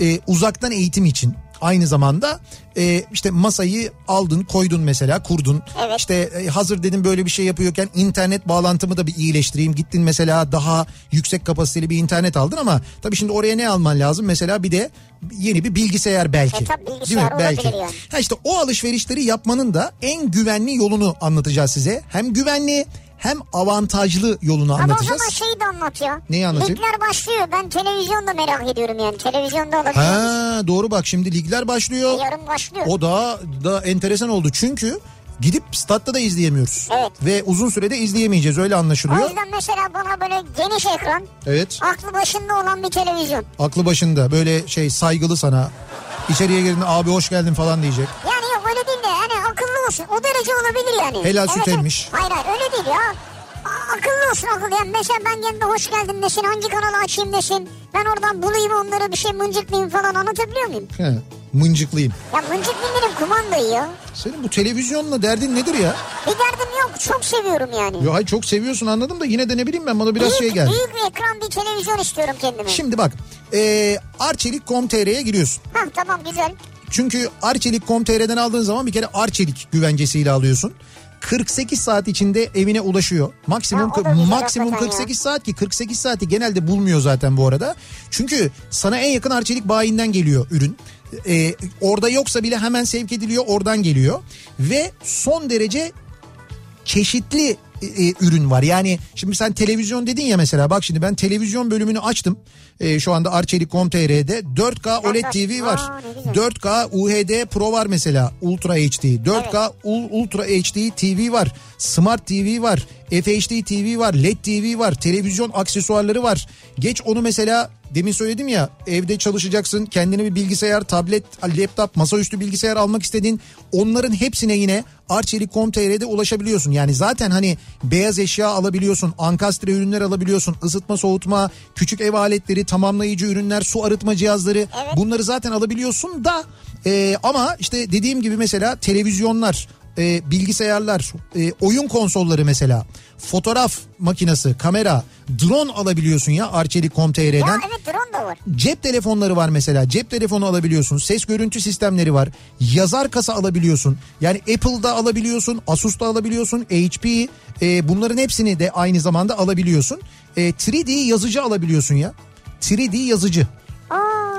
e, uzaktan eğitim için aynı zamanda e, işte masayı aldın koydun mesela kurdun. Evet. işte e, hazır dedim böyle bir şey yapıyorken internet bağlantımı da bir iyileştireyim. Gittin mesela daha yüksek kapasiteli bir internet aldın ama tabii şimdi oraya ne alman lazım? Mesela bir de yeni bir bilgisayar belki. E tabii bilgisayar olabilir yani. ha işte o alışverişleri yapmanın da en güvenli yolunu anlatacağız size. Hem güvenli hem avantajlı yolunu Ama o anlatacağız. zaman şeyi de anlat ya. Neyi anlatayım? Ligler başlıyor. Ben televizyonda merak ediyorum yani. Televizyonda olabilir. Ha doğru bak şimdi ligler başlıyor. Yarın başlıyor. O da da enteresan oldu çünkü gidip statta da izleyemiyoruz. Evet. Ve uzun sürede izleyemeyeceğiz öyle O anlaşılıyor. yüzden mesela bana böyle geniş ekran, Evet. aklı başında olan bir televizyon. Aklı başında böyle şey saygılı sana. İçeriye girdiğinde abi hoş geldin falan diyecek. Yani yok öyle değil olsun. O derece olabilir yani. Helal süt evet. emmiş. Hayır hayır öyle değil ya. A- Akıllı olsun akıllı. Yani mesela ben geldiğimde hoş geldin desin. Hangi kanalı açayım desin. Ben oradan bulayım onları bir şey mıncıklayayım falan anlatabiliyor muyum? He, mıncıklıyım. Ya mıncıklayayım dedim kumandayı ya. Senin bu televizyonla derdin nedir ya? Bir derdim yok. Çok seviyorum yani. Yo hay çok seviyorsun anladım da yine de ne bileyim ben bana biraz büyük, şey geldi. büyük bir ekran bir televizyon istiyorum kendime. Şimdi bak e, arçelik.com.tr'ye giriyorsun. Hah tamam güzel. Çünkü arçelik.com.tr'den aldığın zaman bir kere arçelik güvencesiyle alıyorsun. 48 saat içinde evine ulaşıyor. Maksimum Ya maksimum hakikaten 48 saat ki 48 saati genelde bulmuyor zaten bu arada. Çünkü sana en yakın arçelik bayinden geliyor ürün. Ee, orada yoksa bile hemen sevk ediliyor oradan geliyor. Ve son derece çeşitli e, e, ürün var. Yani şimdi sen televizyon dedin ya mesela bak şimdi ben televizyon bölümünü açtım. E, şu anda Arçelik.com.tr'de 4K OLED TV var. Aa, ne güzel. 4K UHD Pro var mesela Ultra HD. 4K Ul- Ultra HD TV var. Smart TV var. FHD TV var. LED TV var. Televizyon aksesuarları var. Geç onu mesela demin söyledim ya evde çalışacaksın. Kendine bir bilgisayar, tablet, laptop, masaüstü bilgisayar almak istedin. Onların hepsine yine Arçelik.com.tr'de ulaşabiliyorsun. Yani zaten hani beyaz eşya alabiliyorsun. Ankastre ürünler alabiliyorsun. ısıtma, soğutma, küçük ev aletleri, tamamlayıcı ürünler, su arıtma cihazları. Evet. Bunları zaten alabiliyorsun da e, ama işte dediğim gibi mesela televizyonlar, e, bilgisayarlar, e, oyun konsolları mesela, fotoğraf makinesi, kamera, drone alabiliyorsun ya Arçelik.com.tr'den. Ya evet drone da var. Cep telefonları var mesela. Cep telefonu alabiliyorsun. Ses görüntü sistemleri var. Yazar kasa alabiliyorsun. Yani Apple'da alabiliyorsun. Asus'ta alabiliyorsun. HP e, bunların hepsini de aynı zamanda alabiliyorsun. E, 3D yazıcı alabiliyorsun ya. 3D yazıcı.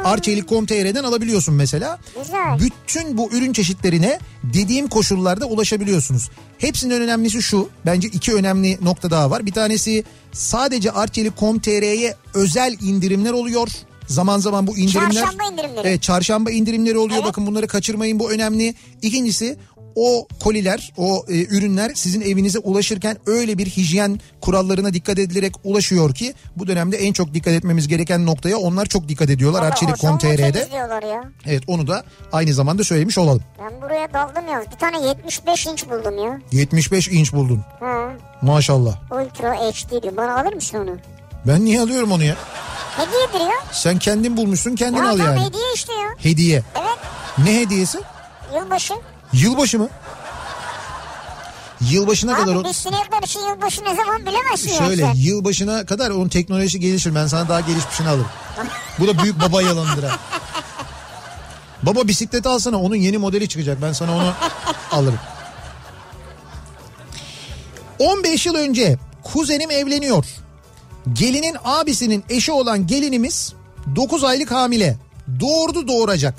Arçelik.com.tr'den alabiliyorsun mesela. Güzel. Bütün bu ürün çeşitlerine dediğim koşullarda ulaşabiliyorsunuz. Hepsinin önemlisi şu. Bence iki önemli nokta daha var. Bir tanesi sadece Arçelik.com.tr'ye özel indirimler oluyor. Zaman zaman bu indirimler... Çarşamba indirimleri. Evet çarşamba indirimleri oluyor. Evet. Bakın bunları kaçırmayın bu önemli. İkincisi o koliler, o e, ürünler sizin evinize ulaşırken öyle bir hijyen kurallarına dikkat edilerek ulaşıyor ki bu dönemde en çok dikkat etmemiz gereken noktaya onlar çok dikkat ediyorlar Arçelik.com.tr'de. ya. Evet onu da aynı zamanda söylemiş olalım. Ben buraya daldım ya. Bir tane 75 inç buldum ya. 75 inç buldun. Ha, Maşallah. Ultra HD diyor. Bana alır mısın onu? Ben niye alıyorum onu ya? Hediyedir ya. Sen kendin bulmuşsun kendin Ya al yani. hediye işte ya. Hediye. Evet. Ne hediyesi? Yılbaşı. Yılbaşı mı? Yılbaşına kadar Abi biz sinekler için yılbaşı ne zaman bilemezsin ya Şöyle sen. yılbaşına kadar onun teknolojisi gelişir. Ben sana daha gelişmişini alırım. Bu da büyük baba yalanıdır ha. Baba bisikleti alsana onun yeni modeli çıkacak. Ben sana onu alırım. 15 yıl önce kuzenim evleniyor. Gelinin abisinin eşi olan gelinimiz 9 aylık hamile. Doğurdu doğuracak.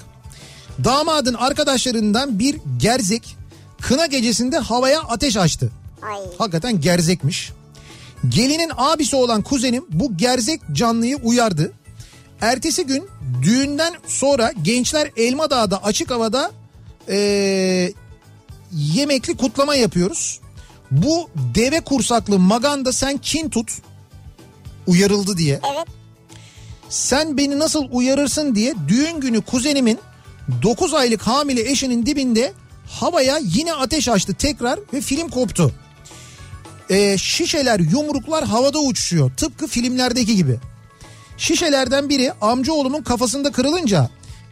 Damadın arkadaşlarından bir gerzek kına gecesinde havaya ateş açtı. Ay. Hakikaten gerzekmiş. Gelinin abisi olan kuzenim bu gerzek canlıyı uyardı. Ertesi gün düğünden sonra gençler Elmadağ'da açık havada eee, yemekli kutlama yapıyoruz. Bu deve kursaklı maganda sen kin tut. Uyarıldı diye. Evet. Sen beni nasıl uyarırsın diye düğün günü kuzenimin 9 aylık hamile eşinin dibinde havaya yine ateş açtı tekrar ve film koptu. Ee, şişeler yumruklar havada uçuşuyor tıpkı filmlerdeki gibi. Şişelerden biri amcaoğlumun kafasında kırılınca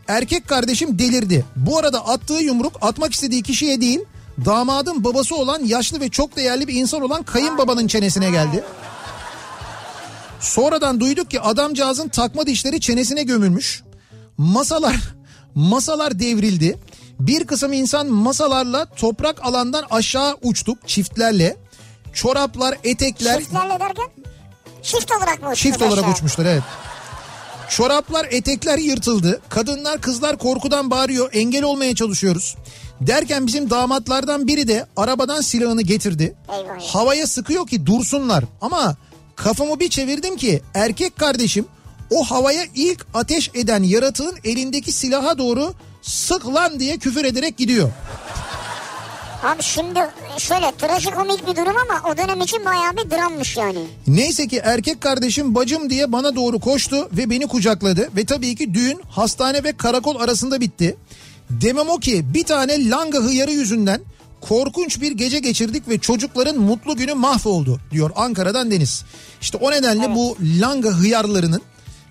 erkek kardeşim delirdi. Bu arada attığı yumruk atmak istediği kişiye değil damadın babası olan yaşlı ve çok değerli bir insan olan kayınbabanın çenesine geldi. Sonradan duyduk ki adamcağızın takma dişleri çenesine gömülmüş. Masalar masalar devrildi. Bir kısım insan masalarla toprak alandan aşağı uçtuk çiftlerle. Çoraplar, etekler Çiftlerle derken çift olarak mı çift olarak aşağı? uçmuşlar evet. Çoraplar, etekler yırtıldı. Kadınlar, kızlar korkudan bağırıyor. Engel olmaya çalışıyoruz. Derken bizim damatlardan biri de arabadan silahını getirdi. Eyvah. Havaya sıkıyor ki dursunlar. Ama kafamı bir çevirdim ki erkek kardeşim o havaya ilk ateş eden yaratığın elindeki silaha doğru sık lan diye küfür ederek gidiyor. Abi şimdi şöyle trajikomik bir durum ama o dönem için bayağı bir drammış yani. Neyse ki erkek kardeşim bacım diye bana doğru koştu ve beni kucakladı ve tabii ki düğün hastane ve karakol arasında bitti. Demem o ki bir tane langa hıyarı yüzünden korkunç bir gece geçirdik ve çocukların mutlu günü mahvoldu diyor Ankara'dan Deniz. İşte o nedenle bu langa hıyarlarının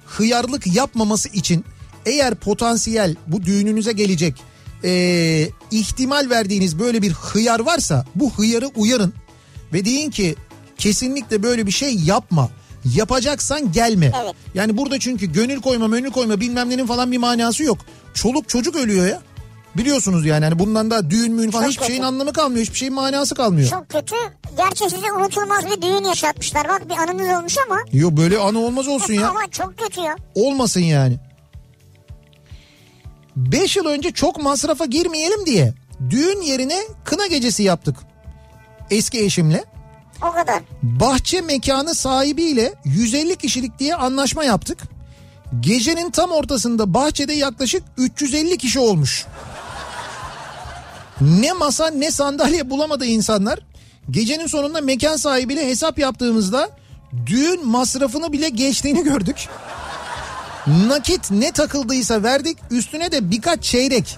hıyarlık yapmaması için eğer potansiyel bu düğününüze gelecek ee, ihtimal verdiğiniz böyle bir hıyar varsa bu hıyarı uyarın ve deyin ki kesinlikle böyle bir şey yapma. Yapacaksan gelme. Evet. Yani burada çünkü gönül koyma, mönül koyma bilmem nenin falan bir manası yok. Çoluk çocuk ölüyor ya. Biliyorsunuz yani hani bundan da düğün müğün falan Çok hiçbir şeyin kötü. anlamı kalmıyor. Hiçbir şeyin manası kalmıyor. Çok kötü. Gerçi size unutulmaz bir düğün yaşatmışlar. Bak bir anınız olmuş ama. Yo böyle anı olmaz olsun ya. ama çok kötü ya. Olmasın yani. 5 yıl önce çok masrafa girmeyelim diye düğün yerine kına gecesi yaptık. Eski eşimle. O kadar. Bahçe mekanı sahibiyle 150 kişilik diye anlaşma yaptık. Gecenin tam ortasında bahçede yaklaşık 350 kişi olmuş. Ne masa ne sandalye bulamadı insanlar. Gecenin sonunda mekan sahibiyle hesap yaptığımızda düğün masrafını bile geçtiğini gördük. Nakit ne takıldıysa verdik üstüne de birkaç çeyrek.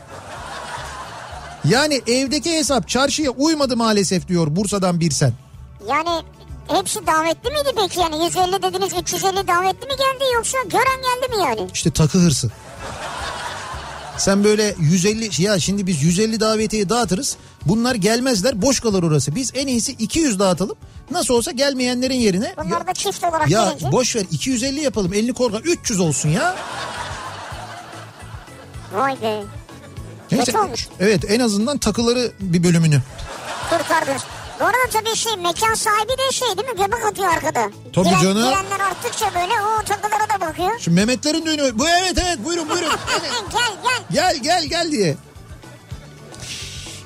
Yani evdeki hesap çarşıya uymadı maalesef diyor Bursa'dan bir sen. Yani hepsi davetli miydi peki yani 150 dediniz 350 davetli mi geldi yoksa gören geldi mi yani? İşte takı hırsı. Sen böyle 150 ya şimdi biz 150 davetiye dağıtırız. Bunlar gelmezler boş kalır orası. Biz en iyisi 200 dağıtalım. Nasıl olsa gelmeyenlerin yerine Bunlar da çift olarak ya gelince. boş ver 250 yapalım. Elini korkak 300 olsun ya. Vay be. Neyse, Kötü olmuş. Evet en azından takıları bir bölümünü. Kurtardınız. Bu arada tabii şey mekan sahibi de şey değil mi göbek atıyor arkada. Tabii Giren- canım. Girenler arttıkça böyle o takılara da bakıyor. Şimdi Mehmetlerin düğünü. Bu evet evet buyurun buyurun. gel gel. Gel gel gel diye.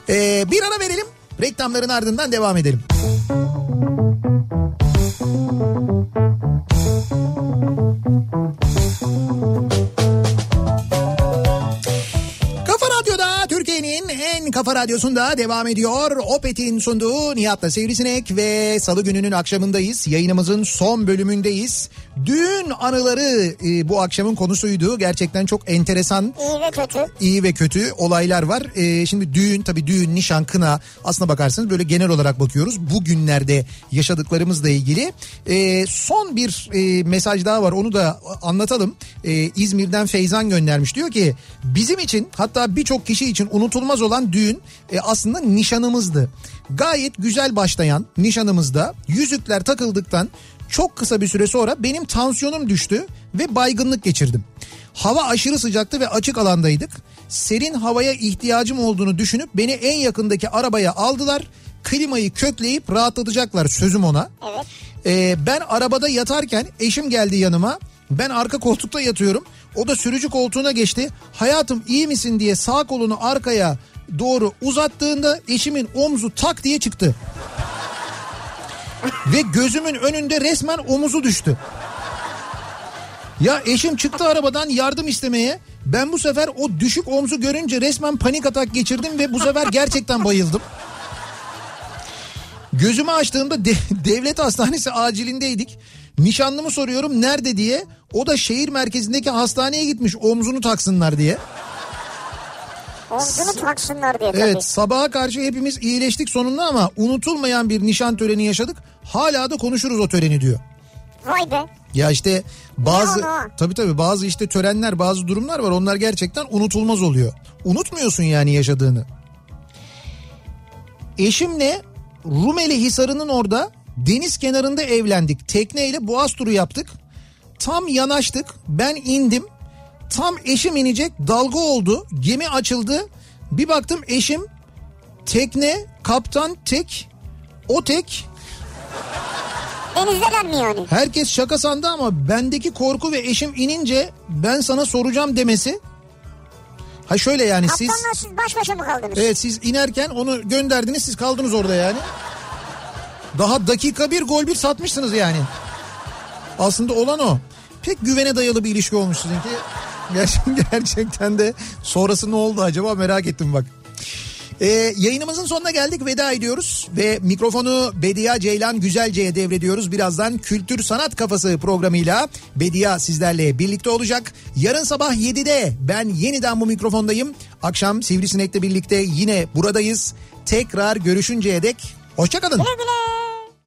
Ee, bir ara verelim. Reklamların ardından devam edelim. Kafa kafa radyosunda devam ediyor. Opet'in sunduğu Nihat'la Sivrisinek ve salı gününün akşamındayız. Yayınımızın son bölümündeyiz. Düğün anıları e, bu akşamın konusuydu. Gerçekten çok enteresan İyi ve kötü. iyi ve kötü olaylar var. Ee, şimdi düğün tabii düğün, nişan, kına aslına bakarsanız böyle genel olarak bakıyoruz. Bugünlerde yaşadıklarımızla ilgili. Ee, son bir e, mesaj daha var onu da anlatalım. Ee, İzmir'den Feyzan göndermiş. Diyor ki bizim için hatta birçok kişi için unutulmaz olan düğün e, aslında nişanımızdı. Gayet güzel başlayan nişanımızda yüzükler takıldıktan çok kısa bir süre sonra benim tansiyonum düştü ve baygınlık geçirdim. Hava aşırı sıcaktı ve açık alandaydık. Serin havaya ihtiyacım olduğunu düşünüp beni en yakındaki arabaya aldılar. Klimayı kökleyip rahatlatacaklar sözüm ona. Evet. Ee, ben arabada yatarken eşim geldi yanıma. Ben arka koltukta yatıyorum. O da sürücü koltuğuna geçti. Hayatım iyi misin diye sağ kolunu arkaya doğru uzattığında eşimin omzu tak diye çıktı. Ve gözümün önünde resmen omuzu düştü. Ya eşim çıktı arabadan yardım istemeye. Ben bu sefer o düşük omzu görünce resmen panik atak geçirdim ve bu sefer gerçekten bayıldım. Gözümü açtığımda de- devlet hastanesi acilindeydik. Nişanlımı soruyorum nerede diye. O da şehir merkezindeki hastaneye gitmiş omzunu taksınlar diye. Omzunu taksınlar diye tabii. Evet sabaha karşı hepimiz iyileştik sonunda ama unutulmayan bir nişan töreni yaşadık. Hala da konuşuruz o töreni diyor. Vay be. Ya işte bazı tabii tabii bazı işte törenler bazı durumlar var onlar gerçekten unutulmaz oluyor. Unutmuyorsun yani yaşadığını. Eşimle Rumeli Hisarı'nın orada deniz kenarında evlendik. Tekneyle boğaz turu yaptık. Tam yanaştık ben indim. Tam eşim inecek dalga oldu gemi açıldı. Bir baktım eşim tekne kaptan tek o tek Denizdeler mi yani? Herkes şaka sandı ama bendeki korku ve eşim inince ben sana soracağım demesi. Ha şöyle yani siz Kaptanla siz baş başa mı kaldınız? evet siz inerken onu gönderdiniz siz kaldınız orada yani. Daha dakika bir gol bir satmışsınız yani. Aslında olan o. Pek güvene dayalı bir ilişki olmuş sizinki. Ger- Gerçekten de sonrası ne oldu acaba merak ettim bak. Ee, yayınımızın sonuna geldik veda ediyoruz ve mikrofonu Bedia Ceylan Güzelce'ye devrediyoruz. Birazdan Kültür Sanat Kafası programıyla Bedia sizlerle birlikte olacak. Yarın sabah 7'de ben yeniden bu mikrofondayım. Akşam Sivrisinek'le birlikte yine buradayız. Tekrar görüşünceye dek hoşçakalın. Güle güle.